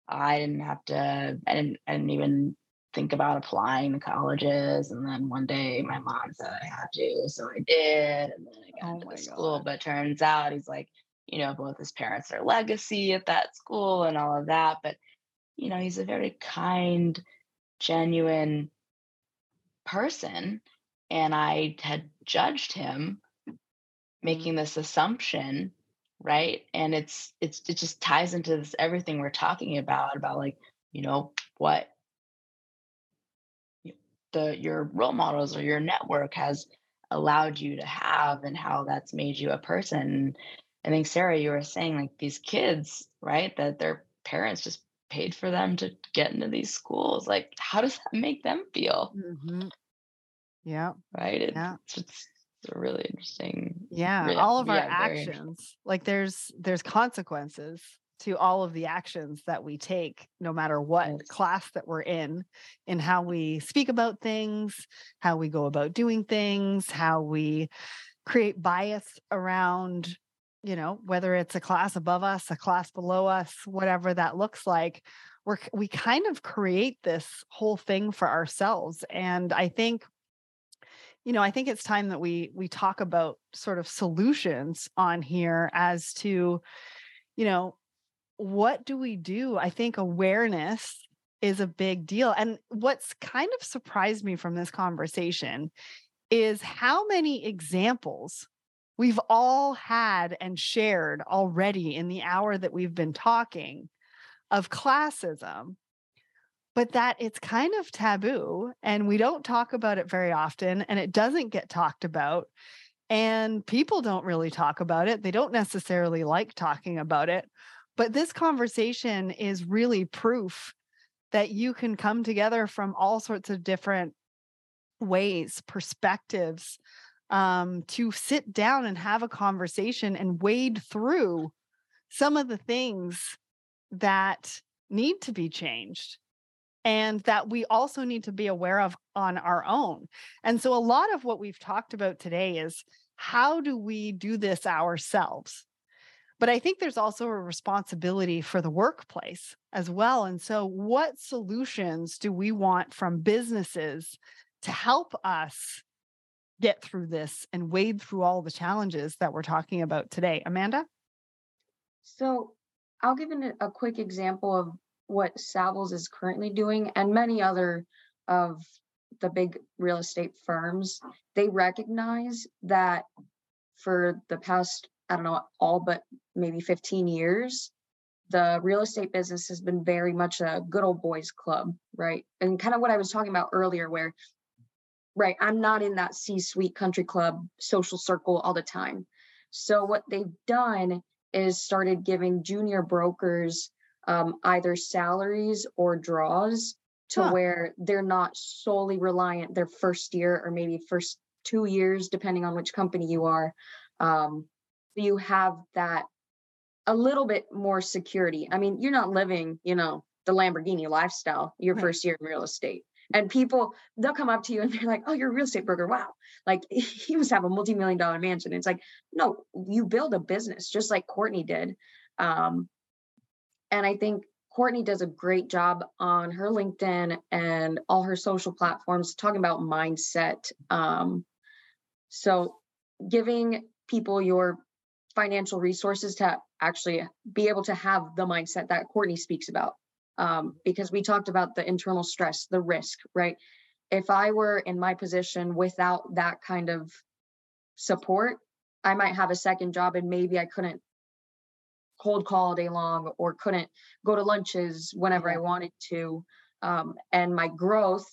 I didn't have to. I didn't. I didn't even think about applying to colleges. And then one day, my mom said I had to, so I did. And then I got oh into school. God. But turns out he's like, you know, both his parents are legacy at that school and all of that. But you know, he's a very kind, genuine person, and I had judged him. Making this assumption right? And it's it's it just ties into this everything we're talking about about like you know what the your role models or your network has allowed you to have and how that's made you a person. I think sarah you were saying like these kids right that their parents just paid for them to get into these schools like how does that make them feel? Mm-hmm. yeah. Right? It, yeah. it's, it's a really interesting yeah really, all of our actions like there's there's consequences to all of the actions that we take no matter what yes. class that we're in in how we speak about things how we go about doing things how we create bias around you know whether it's a class above us a class below us whatever that looks like we're we kind of create this whole thing for ourselves and i think you know, I think it's time that we we talk about sort of solutions on here as to, you know, what do we do? I think awareness is a big deal. And what's kind of surprised me from this conversation is how many examples we've all had and shared already in the hour that we've been talking of classism but that it's kind of taboo and we don't talk about it very often and it doesn't get talked about and people don't really talk about it they don't necessarily like talking about it but this conversation is really proof that you can come together from all sorts of different ways perspectives um, to sit down and have a conversation and wade through some of the things that need to be changed and that we also need to be aware of on our own. And so, a lot of what we've talked about today is how do we do this ourselves? But I think there's also a responsibility for the workplace as well. And so, what solutions do we want from businesses to help us get through this and wade through all the challenges that we're talking about today? Amanda? So, I'll give an, a quick example of what Savills is currently doing and many other of the big real estate firms, they recognize that for the past, I don't know, all but maybe 15 years, the real estate business has been very much a good old boys club, right? And kind of what I was talking about earlier, where, right, I'm not in that C suite country club social circle all the time. So, what they've done is started giving junior brokers um, either salaries or draws to huh. where they're not solely reliant their first year or maybe first two years, depending on which company you are. Um, you have that a little bit more security. I mean, you're not living, you know, the Lamborghini lifestyle your right. first year in real estate. And people, they'll come up to you and they're like, oh, you're a real estate broker. Wow. Like he must have a multi-million dollar mansion. It's like, no, you build a business just like Courtney did. Um, and I think Courtney does a great job on her LinkedIn and all her social platforms talking about mindset. Um, so, giving people your financial resources to actually be able to have the mindset that Courtney speaks about. Um, because we talked about the internal stress, the risk, right? If I were in my position without that kind of support, I might have a second job and maybe I couldn't cold call all day long or couldn't go to lunches whenever I wanted to. Um, and my growth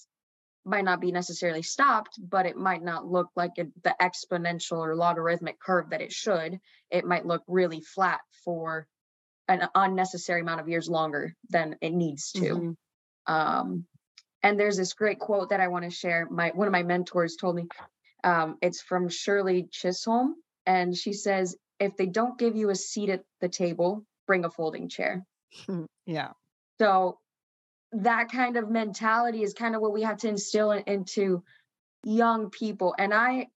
might not be necessarily stopped, but it might not look like it, the exponential or logarithmic curve that it should. It might look really flat for an unnecessary amount of years longer than it needs to. Mm-hmm. Um, and there's this great quote that I want to share. My one of my mentors told me. Um, it's from Shirley Chisholm, and she says, "If they don't give you a seat at the table, bring a folding chair." yeah. So that kind of mentality is kind of what we have to instill in, into young people and i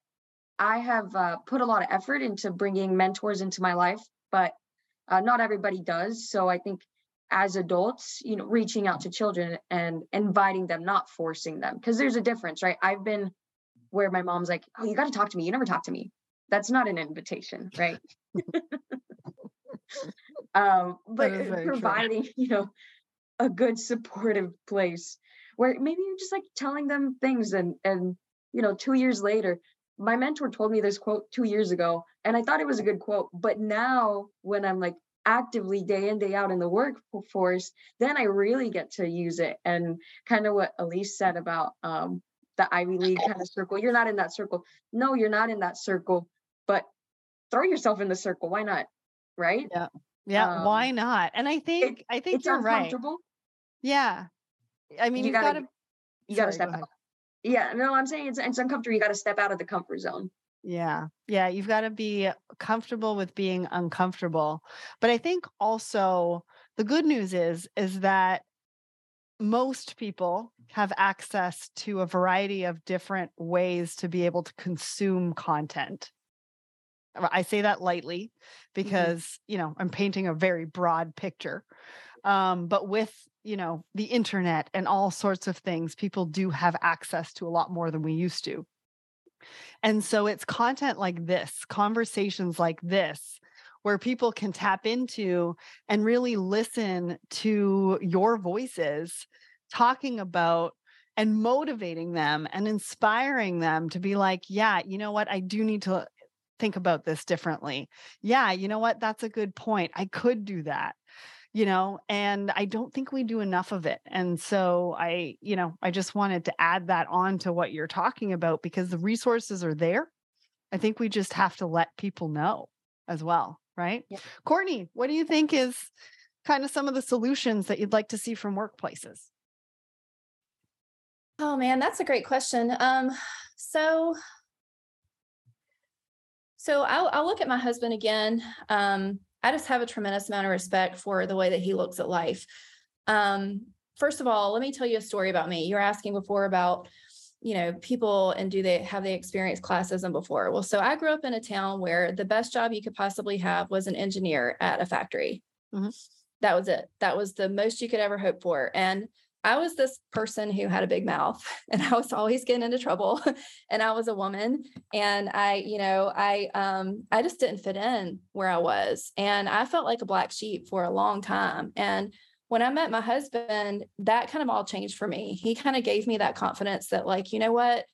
i have uh, put a lot of effort into bringing mentors into my life but uh, not everybody does so i think as adults you know reaching out to children and inviting them not forcing them because there's a difference right i've been where my mom's like oh you got to talk to me you never talk to me that's not an invitation right? Um but providing true. you know a good supportive place where maybe you're just like telling them things and and you know 2 years later my mentor told me this quote 2 years ago and I thought it was a good quote but now when I'm like actively day in day out in the workforce then I really get to use it and kind of what Elise said about um the Ivy League kind of circle you're not in that circle. No you're not in that circle but throw yourself in the circle why not right yeah yeah, um, why not? And I think it, I think you're right. Yeah. I mean, you gotta, gotta you gotta step go out. Yeah, no, I'm saying it's it's uncomfortable. You gotta step out of the comfort zone. Yeah. Yeah. You've got to be comfortable with being uncomfortable. But I think also the good news is, is that most people have access to a variety of different ways to be able to consume content. I say that lightly mm-hmm. because, mm-hmm. you know, I'm painting a very broad picture. Um, but with, you know, the internet and all sorts of things, people do have access to a lot more than we used to. And so it's content like this, conversations like this, where people can tap into and really listen to your voices talking about and motivating them and inspiring them to be like, yeah, you know what? I do need to think about this differently. Yeah, you know what? That's a good point. I could do that. You know, and I don't think we do enough of it. And so I, you know, I just wanted to add that on to what you're talking about because the resources are there. I think we just have to let people know as well, right? Yeah. Courtney, what do you think is kind of some of the solutions that you'd like to see from workplaces? Oh man, that's a great question. Um, so so I'll, I'll look at my husband again. Um, I just have a tremendous amount of respect for the way that he looks at life. Um, first of all, let me tell you a story about me. You were asking before about, you know, people and do they have they experienced classism before? Well, so I grew up in a town where the best job you could possibly have was an engineer at a factory. Mm-hmm. That was it. That was the most you could ever hope for. And I was this person who had a big mouth and I was always getting into trouble and I was a woman and I you know I um I just didn't fit in where I was and I felt like a black sheep for a long time and when I met my husband that kind of all changed for me. He kind of gave me that confidence that like you know what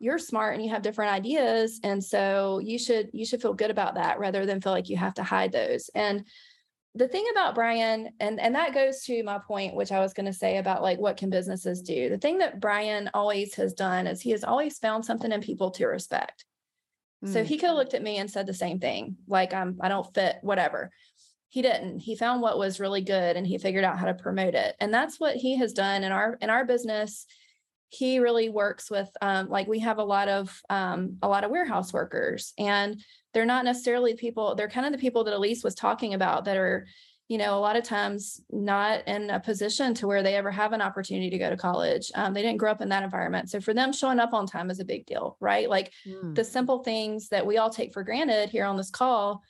you're smart and you have different ideas and so you should you should feel good about that rather than feel like you have to hide those and the thing about Brian, and and that goes to my point, which I was going to say about like what can businesses do. The thing that Brian always has done is he has always found something in people to respect. Mm. So he could have looked at me and said the same thing, like I'm I don't fit, whatever. He didn't. He found what was really good and he figured out how to promote it. And that's what he has done in our in our business. He really works with um, like we have a lot of um, a lot of warehouse workers and they're not necessarily people they're kind of the people that elise was talking about that are you know a lot of times not in a position to where they ever have an opportunity to go to college. Um, they didn't grow up in that environment. So for them showing up on time is a big deal right? Like mm. the simple things that we all take for granted here on this call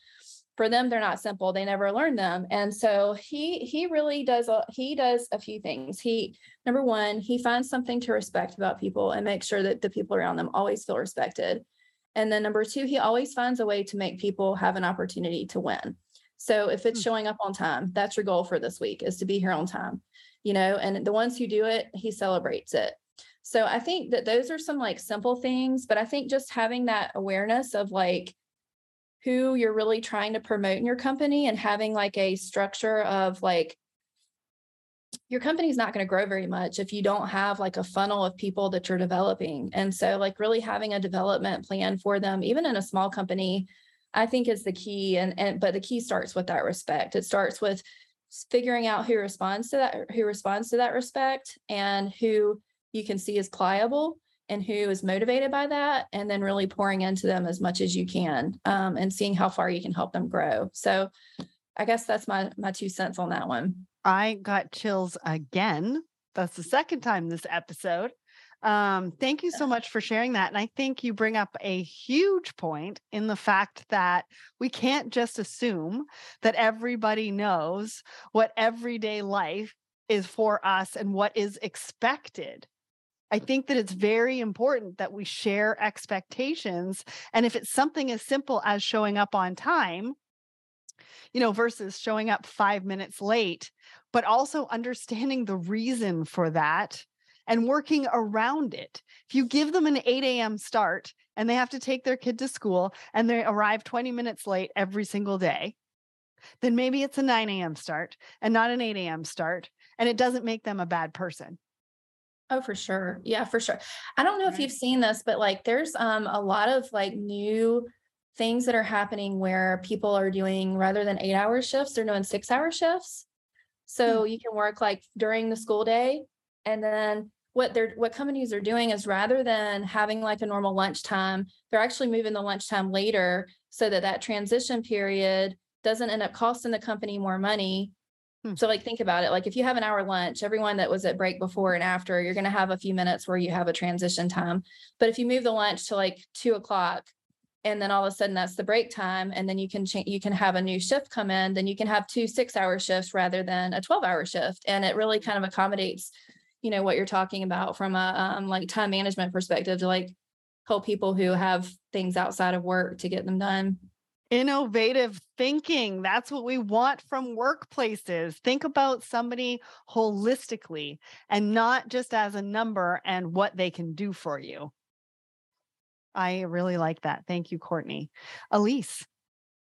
for them they're not simple. They never learn them. And so he he really does a, he does a few things. He number one he finds something to respect about people and make sure that the people around them always feel respected And then number two, he always finds a way to make people have an opportunity to win. So if it's hmm. showing up on time, that's your goal for this week is to be here on time, you know, and the ones who do it, he celebrates it. So I think that those are some like simple things, but I think just having that awareness of like who you're really trying to promote in your company and having like a structure of like your company's not going to grow very much if you don't have like a funnel of people that you're developing. And so, like, really having a development plan for them, even in a small company, I think is the key. And, and but the key starts with that respect. It starts with figuring out who responds to that, who responds to that respect, and who you can see is pliable and who is motivated by that, and then really pouring into them as much as you can, um, and seeing how far you can help them grow. So, I guess that's my my two cents on that one. I got chills again. That's the second time this episode. Um, thank you so much for sharing that. And I think you bring up a huge point in the fact that we can't just assume that everybody knows what everyday life is for us and what is expected. I think that it's very important that we share expectations. And if it's something as simple as showing up on time, you know, versus showing up five minutes late, but also understanding the reason for that and working around it. If you give them an 8 a.m. start and they have to take their kid to school and they arrive 20 minutes late every single day, then maybe it's a 9 a.m. start and not an 8 a.m. start. And it doesn't make them a bad person. Oh, for sure. Yeah, for sure. I don't know right. if you've seen this, but like there's um a lot of like new things that are happening where people are doing rather than eight hour shifts, they're doing six hour shifts. So mm-hmm. you can work like during the school day. And then what they're what companies are doing is rather than having like a normal lunchtime, they're actually moving the lunchtime later so that that transition period doesn't end up costing the company more money. Hmm. So like think about it. Like if you have an hour lunch, everyone that was at break before and after, you're going to have a few minutes where you have a transition time. But if you move the lunch to like two o'clock, and then all of a sudden that's the break time and then you can change you can have a new shift come in then you can have two six hour shifts rather than a 12 hour shift. And it really kind of accommodates you know what you're talking about from a um, like time management perspective to like help people who have things outside of work to get them done. Innovative thinking. That's what we want from workplaces. Think about somebody holistically and not just as a number and what they can do for you I really like that. Thank you, Courtney. Elise,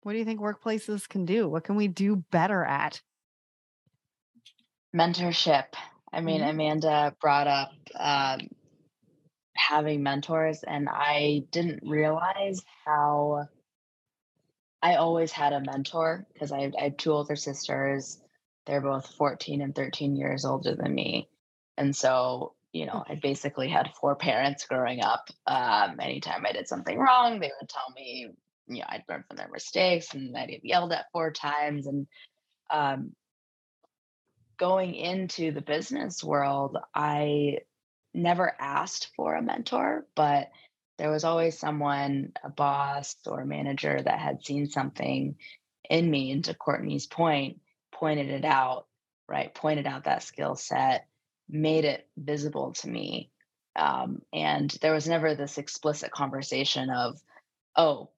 what do you think workplaces can do? What can we do better at? Mentorship. I mean, mm-hmm. Amanda brought up um, having mentors, and I didn't realize how I always had a mentor because I, I have two older sisters. They're both 14 and 13 years older than me. And so you know, I basically had four parents growing up. Um, anytime I did something wrong, they would tell me, you know, I'd learn from their mistakes and I'd get yelled at four times. And um, going into the business world, I never asked for a mentor, but there was always someone, a boss or a manager that had seen something in me. And to Courtney's point, pointed it out, right? Pointed out that skill set made it visible to me. Um, and there was never this explicit conversation of, oh,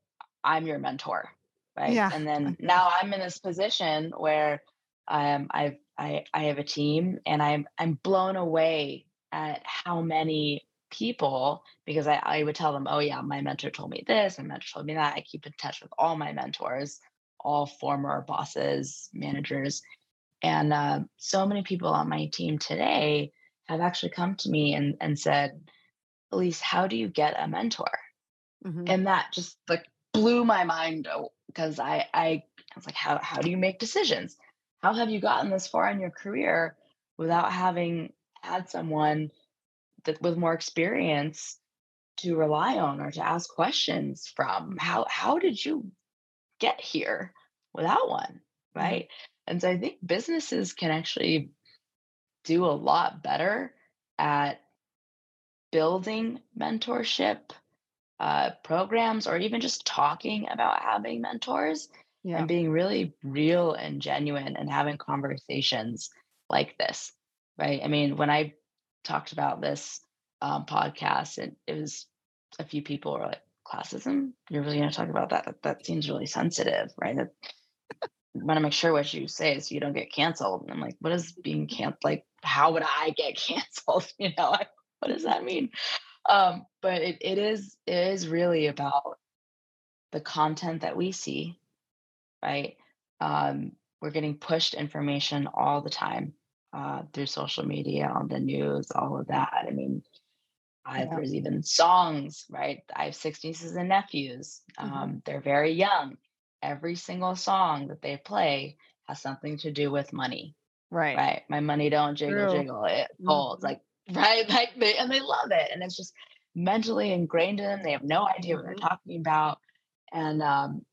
I'm your mentor. Right. Yeah. And then now I'm in this position where um, I've, I, I have a team and I'm, I'm blown away at how many people, because I, I would tell them, oh yeah, my mentor told me this, my mentor told me that. I keep in touch with all my mentors, all former bosses, managers. And uh, so many people on my team today have actually come to me and, and said, Elise, how do you get a mentor? Mm-hmm. And that just like blew my mind because oh, I, I, I was like, how, how do you make decisions? How have you gotten this far in your career without having had someone that with more experience to rely on or to ask questions from? How, how did you get here without one? Mm-hmm. Right. And so I think businesses can actually do a lot better at building mentorship uh, programs or even just talking about having mentors yeah. and being really real and genuine and having conversations like this. Right. I mean, when I talked about this um, podcast, and it was a few people were like, classism? You're really going to talk about that? that? That seems really sensitive, right? That, want to make sure what you say so you don't get canceled. And I'm like, what is being canceled? Like, how would I get canceled? You know, I, what does that mean? Um, but it, it is it is really about the content that we see, right? Um, we're getting pushed information all the time uh, through social media, on the news, all of that. I mean, I, there's even songs, right? I have six nieces and nephews. Mm-hmm. Um, they're very young. Every single song that they play has something to do with money. Right. Right. My money don't jiggle, True. jiggle. It holds. Mm-hmm. Like, right. Like they, and they love it. And it's just mentally ingrained in them. They have no idea what they're mm-hmm. talking about. And um,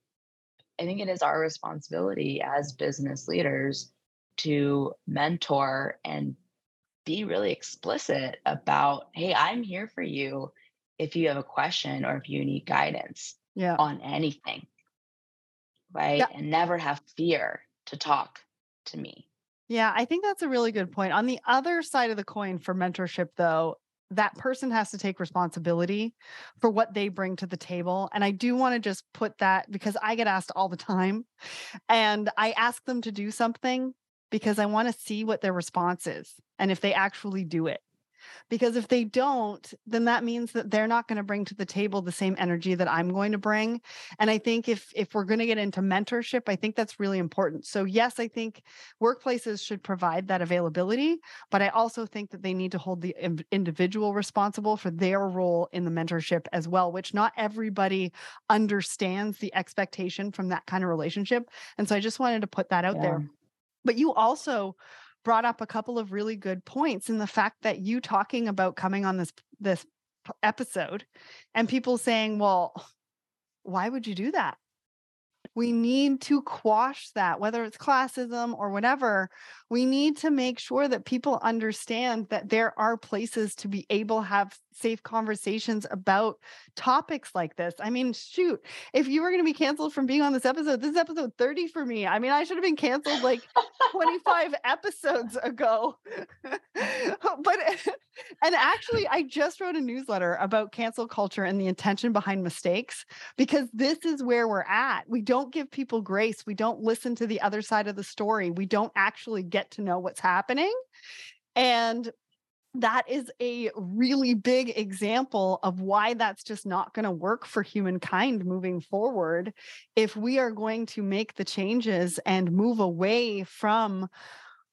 I think it is our responsibility as business leaders to mentor and be really explicit about hey, I'm here for you if you have a question or if you need guidance yeah. on anything. Right. Yeah. And never have fear to talk to me. Yeah, I think that's a really good point. On the other side of the coin for mentorship, though, that person has to take responsibility for what they bring to the table. And I do want to just put that because I get asked all the time. And I ask them to do something because I want to see what their response is and if they actually do it because if they don't then that means that they're not going to bring to the table the same energy that i'm going to bring and i think if if we're going to get into mentorship i think that's really important so yes i think workplaces should provide that availability but i also think that they need to hold the individual responsible for their role in the mentorship as well which not everybody understands the expectation from that kind of relationship and so i just wanted to put that out yeah. there but you also brought up a couple of really good points in the fact that you talking about coming on this this episode and people saying, "Well, why would you do that?" We need to quash that, whether it's classism or whatever. We need to make sure that people understand that there are places to be able to have safe conversations about topics like this. I mean, shoot, if you were going to be canceled from being on this episode, this is episode 30 for me. I mean, I should have been canceled like 25 episodes ago. but, and actually, I just wrote a newsletter about cancel culture and the intention behind mistakes because this is where we're at. We don't give people grace, we don't listen to the other side of the story, we don't actually get to know what's happening. And that is a really big example of why that's just not going to work for humankind moving forward if we are going to make the changes and move away from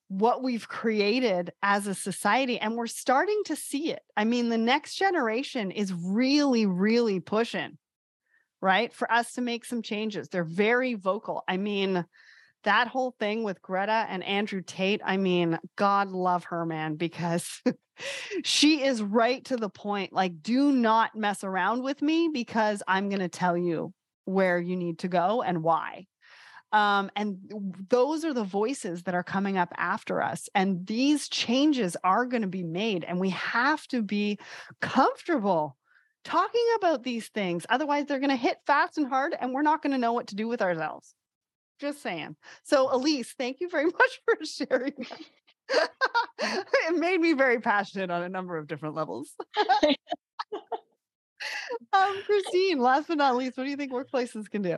what we've created as a society and we're starting to see it i mean the next generation is really really pushing right for us to make some changes they're very vocal i mean that whole thing with Greta and Andrew Tate, I mean, God love her, man, because she is right to the point. Like, do not mess around with me because I'm going to tell you where you need to go and why. Um, and those are the voices that are coming up after us. And these changes are going to be made, and we have to be comfortable talking about these things. Otherwise, they're going to hit fast and hard, and we're not going to know what to do with ourselves. Just saying. So, Elise, thank you very much for sharing. it made me very passionate on a number of different levels. um, Christine, last but not least, what do you think workplaces can do?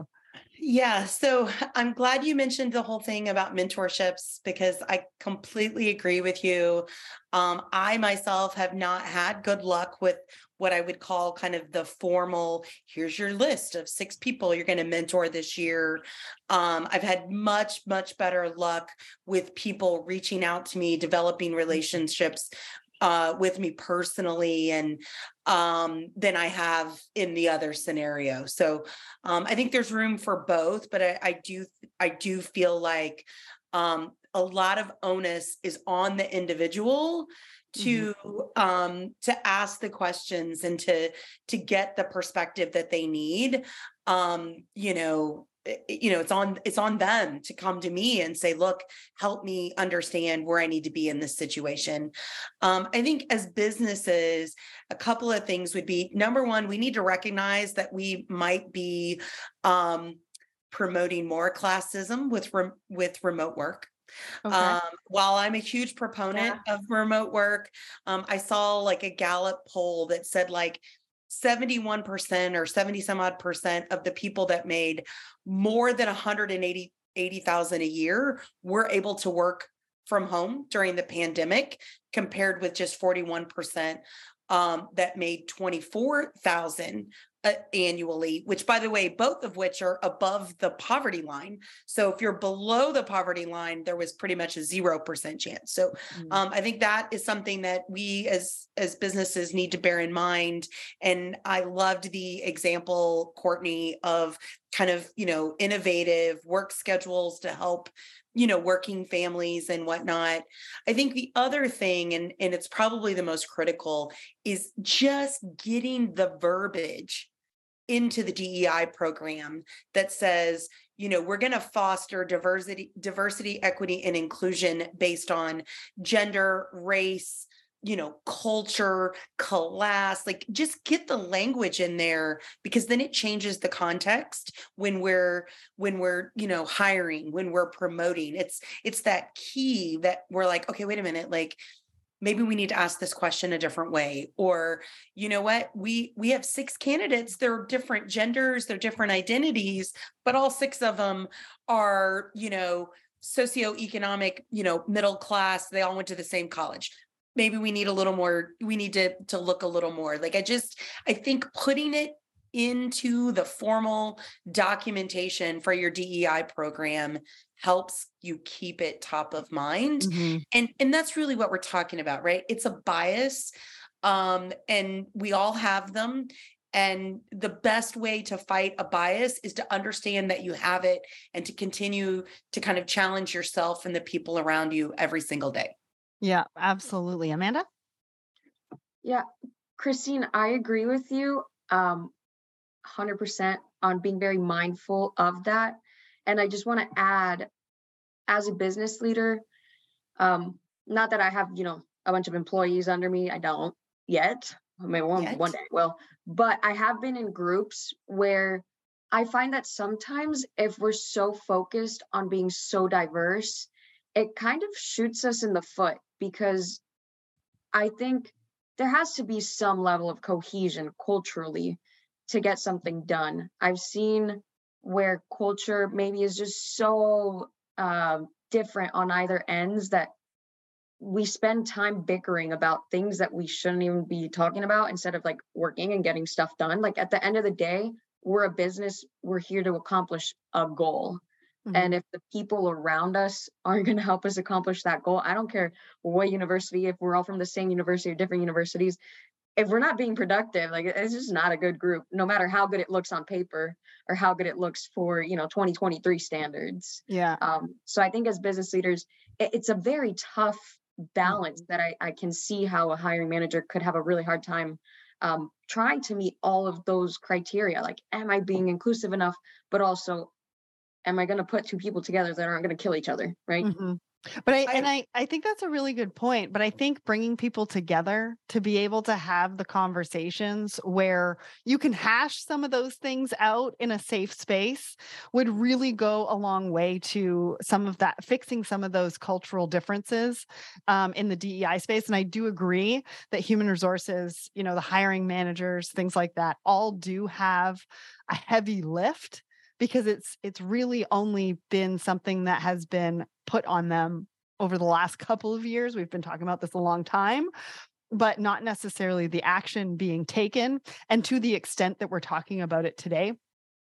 Yeah, so I'm glad you mentioned the whole thing about mentorships because I completely agree with you. Um, I myself have not had good luck with what I would call kind of the formal here's your list of six people you're going to mentor this year. Um, I've had much, much better luck with people reaching out to me, developing mm-hmm. relationships uh, with me personally and um, than I have in the other scenario. So um, I think there's room for both, but I, I do I do feel like um, a lot of onus is on the individual to mm-hmm. um to ask the questions and to to get the perspective that they need um you know Eh, eh, you know it's on it's on them to come to me and say look help me understand where i need to be in this situation um, i think as businesses a couple of things would be number one we need to recognize that we might be um, promoting more classism with re- with remote work Okay. Um, while I'm a huge proponent yeah. of remote work, um, I saw like a Gallup poll that said like 71% or 70 some odd percent of the people that made more than 180 80,000 a year were able to work from home during the pandemic compared with just 41% um, that made 24,000 uh, annually, which by the way, both of which are above the poverty line. So if you're below the poverty line, there was pretty much a 0% chance. So mm-hmm. um, I think that is something that we as, as businesses need to bear in mind. And I loved the example, Courtney, of kind of, you know, innovative work schedules to help you know working families and whatnot i think the other thing and and it's probably the most critical is just getting the verbiage into the DEI program that says, you know, we're going to foster diversity, diversity, equity, and inclusion based on gender, race, you know, culture, class, like just get the language in there because then it changes the context when we're when we're, you know, hiring, when we're promoting. It's it's that key that we're like, okay, wait a minute, like maybe we need to ask this question a different way or you know what we we have six candidates they're different genders they're different identities but all six of them are you know socioeconomic you know middle class they all went to the same college. Maybe we need a little more we need to to look a little more like i just i think putting it into the formal documentation for your DEI program helps you keep it top of mind. Mm-hmm. and and that's really what we're talking about right? It's a bias um and we all have them. And the best way to fight a bias is to understand that you have it and to continue to kind of challenge yourself and the people around you every single day. Yeah absolutely. Amanda? Yeah christine i agree with you um 100% on being very mindful of that and I just want to add, as a business leader, um, not that I have, you know, a bunch of employees under me. I don't yet. I mean, one, yet. one day will. But I have been in groups where I find that sometimes if we're so focused on being so diverse, it kind of shoots us in the foot because I think there has to be some level of cohesion culturally to get something done. I've seen where culture maybe is just so uh, different on either ends that we spend time bickering about things that we shouldn't even be talking about instead of like working and getting stuff done. Like at the end of the day, we're a business, we're here to accomplish a goal. Mm-hmm. And if the people around us aren't going to help us accomplish that goal, I don't care what university, if we're all from the same university or different universities, if we're not being productive, like it's just not a good group, no matter how good it looks on paper or how good it looks for, you know, 2023 standards. Yeah. Um, so I think as business leaders, it, it's a very tough balance that I, I can see how a hiring manager could have a really hard time um, trying to meet all of those criteria. Like, am I being inclusive enough? But also, am I going to put two people together that aren't going to kill each other? Right. Mm-hmm. But I, I, and I I think that's a really good point. But I think bringing people together to be able to have the conversations where you can hash some of those things out in a safe space would really go a long way to some of that fixing some of those cultural differences um, in the DEI space. And I do agree that human resources, you know, the hiring managers, things like that, all do have a heavy lift because it's it's really only been something that has been put on them over the last couple of years. We've been talking about this a long time, but not necessarily the action being taken. And to the extent that we're talking about it today,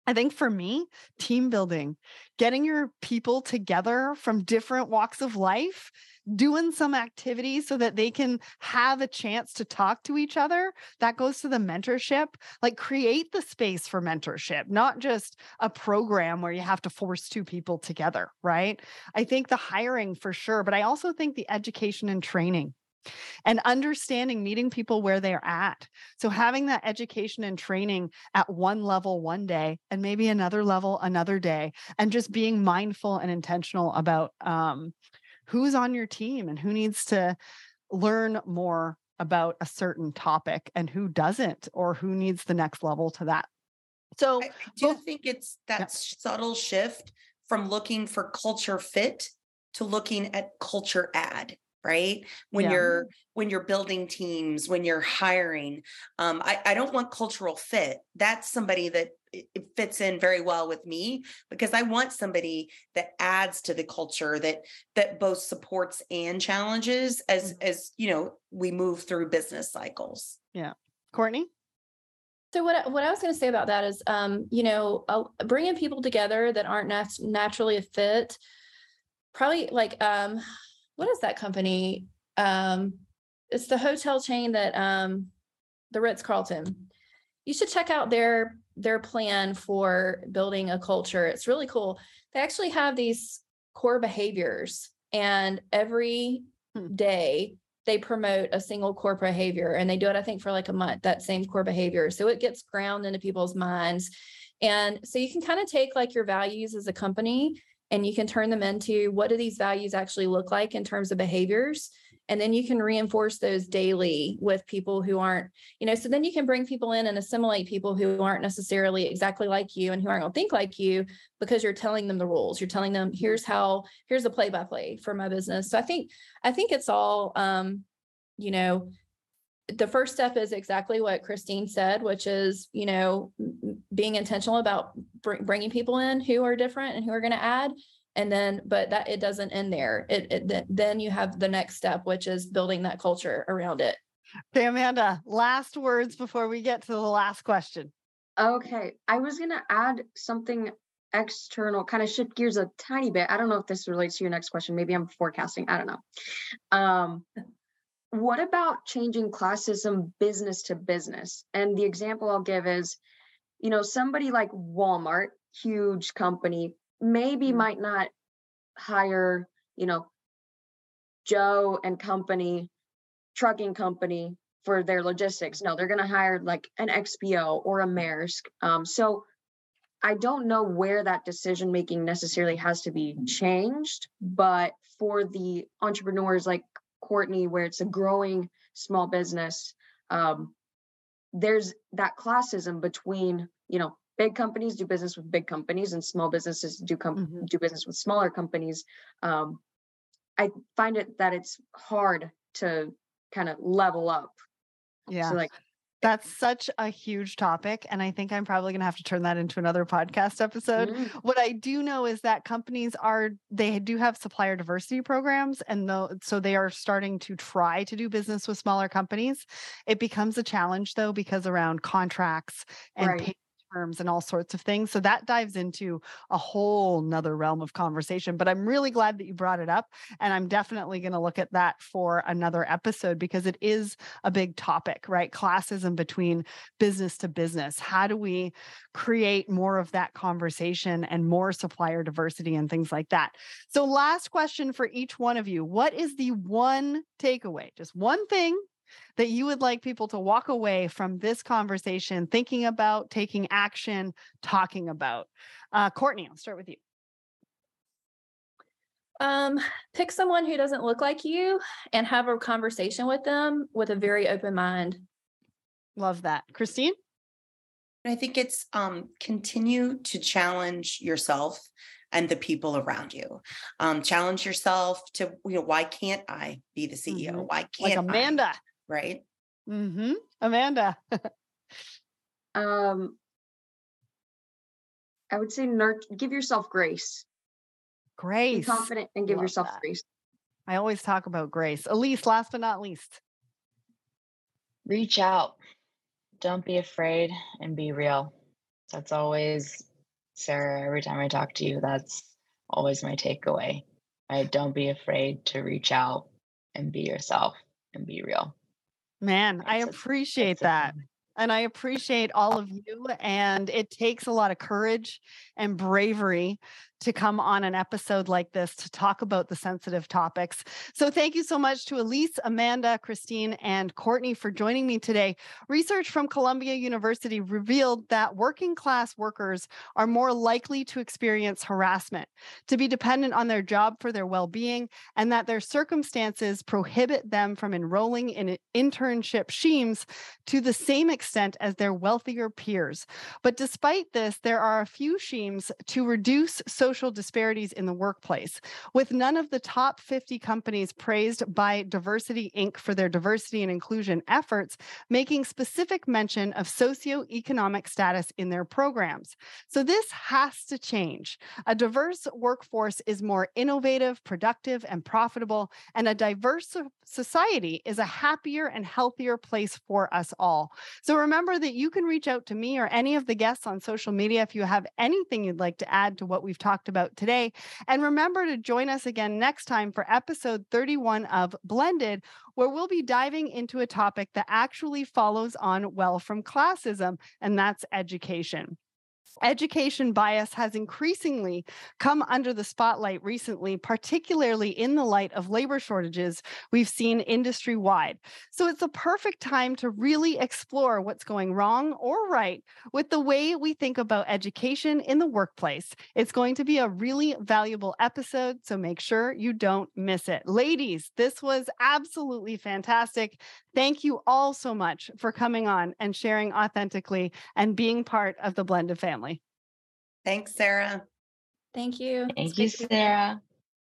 I think for me, team building, getting your people together from different walks of life doing some activities so that they can have a chance to talk to each other. That goes to the mentorship. Like create the space for mentorship, not just a program where you have to force two people together, right? I think the hiring for sure, but I also think the education and training and understanding meeting people where they're at. So having that education and training at one level one day and maybe another level another day, and just being mindful and intentional about um, who's on your team and who needs to learn more about a certain topic and who doesn't or who needs the next level to that. So I do think it's that yeah. subtle shift from looking for culture fit to looking at culture add. Right when Yeah. you're when you're building teams when you're hiring um, I, I don't want cultural fit that's somebody that it it fits in very well with me because i want somebody that adds to the culture that that both supports and challenges as as you know we move through business cycles Yeah, Courtney? So what I, what I was going to say about that is, um, you know, uh, bringing people together that aren't nat- naturally a fit. Probably like, um, what is that company? Um, it's the hotel chain that um, the Ritz Carlton. You should check out their their plan for building a culture. It's really cool. They actually have these core behaviors, and every Hmm. they promote a single core behavior and they do it, I think, for like a month, that same core behavior. So it gets ground into people's minds. And so you can kind of take like your values as a company and you can turn them into what do these values actually look like in terms of behaviors? And then you can reinforce those daily with people who aren't, you know, so then you can bring people in and assimilate people who aren't necessarily exactly like you and who aren't going to think like you because you're telling them the rules. You're telling them, here's how, here's the play by play for my business. So I think, I think it's all, um, you know, the first step is exactly what Christine said, which is, you know, m- m- being intentional about br- bringing people in who are different and who are going to add. And then, but that it doesn't end there. It, it th- then you have the next step, which is building that culture around it. Okay, Amanda, last words before we get to the last question. Okay, I was gonna add something external, kind of shift gears a tiny bit. I don't know if this relates to your next question. Maybe I'm forecasting. I don't know. Um, what about changing classism business to business? And the example I'll give is, you know, somebody like Walmart, huge company, maybe Mm. might not hire, you know, Joe and company, trucking company for their logistics. No, they're going to hire like an XPO or a Maersk. Um, so I don't know where that decision making necessarily has to be changed, but for the entrepreneurs like Courtney, where it's a growing small business, um, there's that classism between you know big companies do business with big companies and small businesses do com- Mhm. do business with smaller companies. Um, I find it that it's hard to kind of level up. Yeah. So like That's such a huge topic. And I think I'm probably going to have to turn that into another podcast episode. mm, What I do know is that companies are, they do have supplier diversity programs. And though, so they are starting to try to do business with smaller companies. It becomes a challenge though, because around contracts and Right. Terms and all sorts of things. So that dives into a whole nother realm of conversation. But I'm really glad that you brought it up. And I'm definitely going to look at that for another episode because it is a big topic, right? Classism between business to business. How do we create more of that conversation and more supplier diversity and things like that? So, last question for each one of you What is the one takeaway, just one thing that you would like people to walk away from this conversation thinking about, taking action, talking about? Uh, Courtney, I'll start with you. Um, pick someone who doesn't look like you and have a conversation with them with a very open mind. Love that. Christine? I think it's um, continue to challenge yourself and the people around you. Um, challenge yourself to, you know, why can't I be the CEO? Mhm. Why can't I? Amanda. Right. Mm-hmm. Amanda. um I would say nurt- give yourself grace. Be Grace. confident and give Love yourself that. grace. I always talk about grace. Elise, last but not least. reach out don't be afraid and be real that's always sarah every time i talk to you that's always my takeaway right don't be afraid to reach out and be yourself and be real Man, I It's appreciate a that. And I appreciate all of you. And it takes a lot of courage and bravery to come on an episode like this to talk about the sensitive topics. So, thank you so much to Elise, Amanda, Christine, and Courtney for joining me today. Research from Columbia University revealed that working class workers are more likely to experience harassment, to be dependent on their job for their well being, and that their circumstances prohibit them from enrolling in internship schemes to the same extent as their wealthier peers. But despite this, there are a few schemes to reduce social social disparities in the workplace, with none of the top 50 companies praised by Diversity Inc. for their diversity and inclusion efforts, making specific mention of socioeconomic status in their programs. So this has to change. A diverse workforce is more innovative, productive, and profitable, and a diverse society is a happier and healthier place for us all. So remember that you can reach out to me or any of the guests on social media if you have anything you'd like to add to what we've talked about today. And remember to join us again next time for episode 31 of Blended, where we'll be diving into a topic that actually follows on well from classism, and that's education. Education bias has increasingly come under the spotlight recently, particularly in the light of labor shortages we've seen industry wide. So it's a perfect time to really explore what's going wrong or right with the way we think about education in the workplace. It's going to be a really valuable episode, so make sure you don't miss it. Ladies, this was absolutely fantastic. Thank you all so much for coming on and sharing authentically and being part of the blended family. Thanks, Sarah. Thank you. Thank you, Sarah.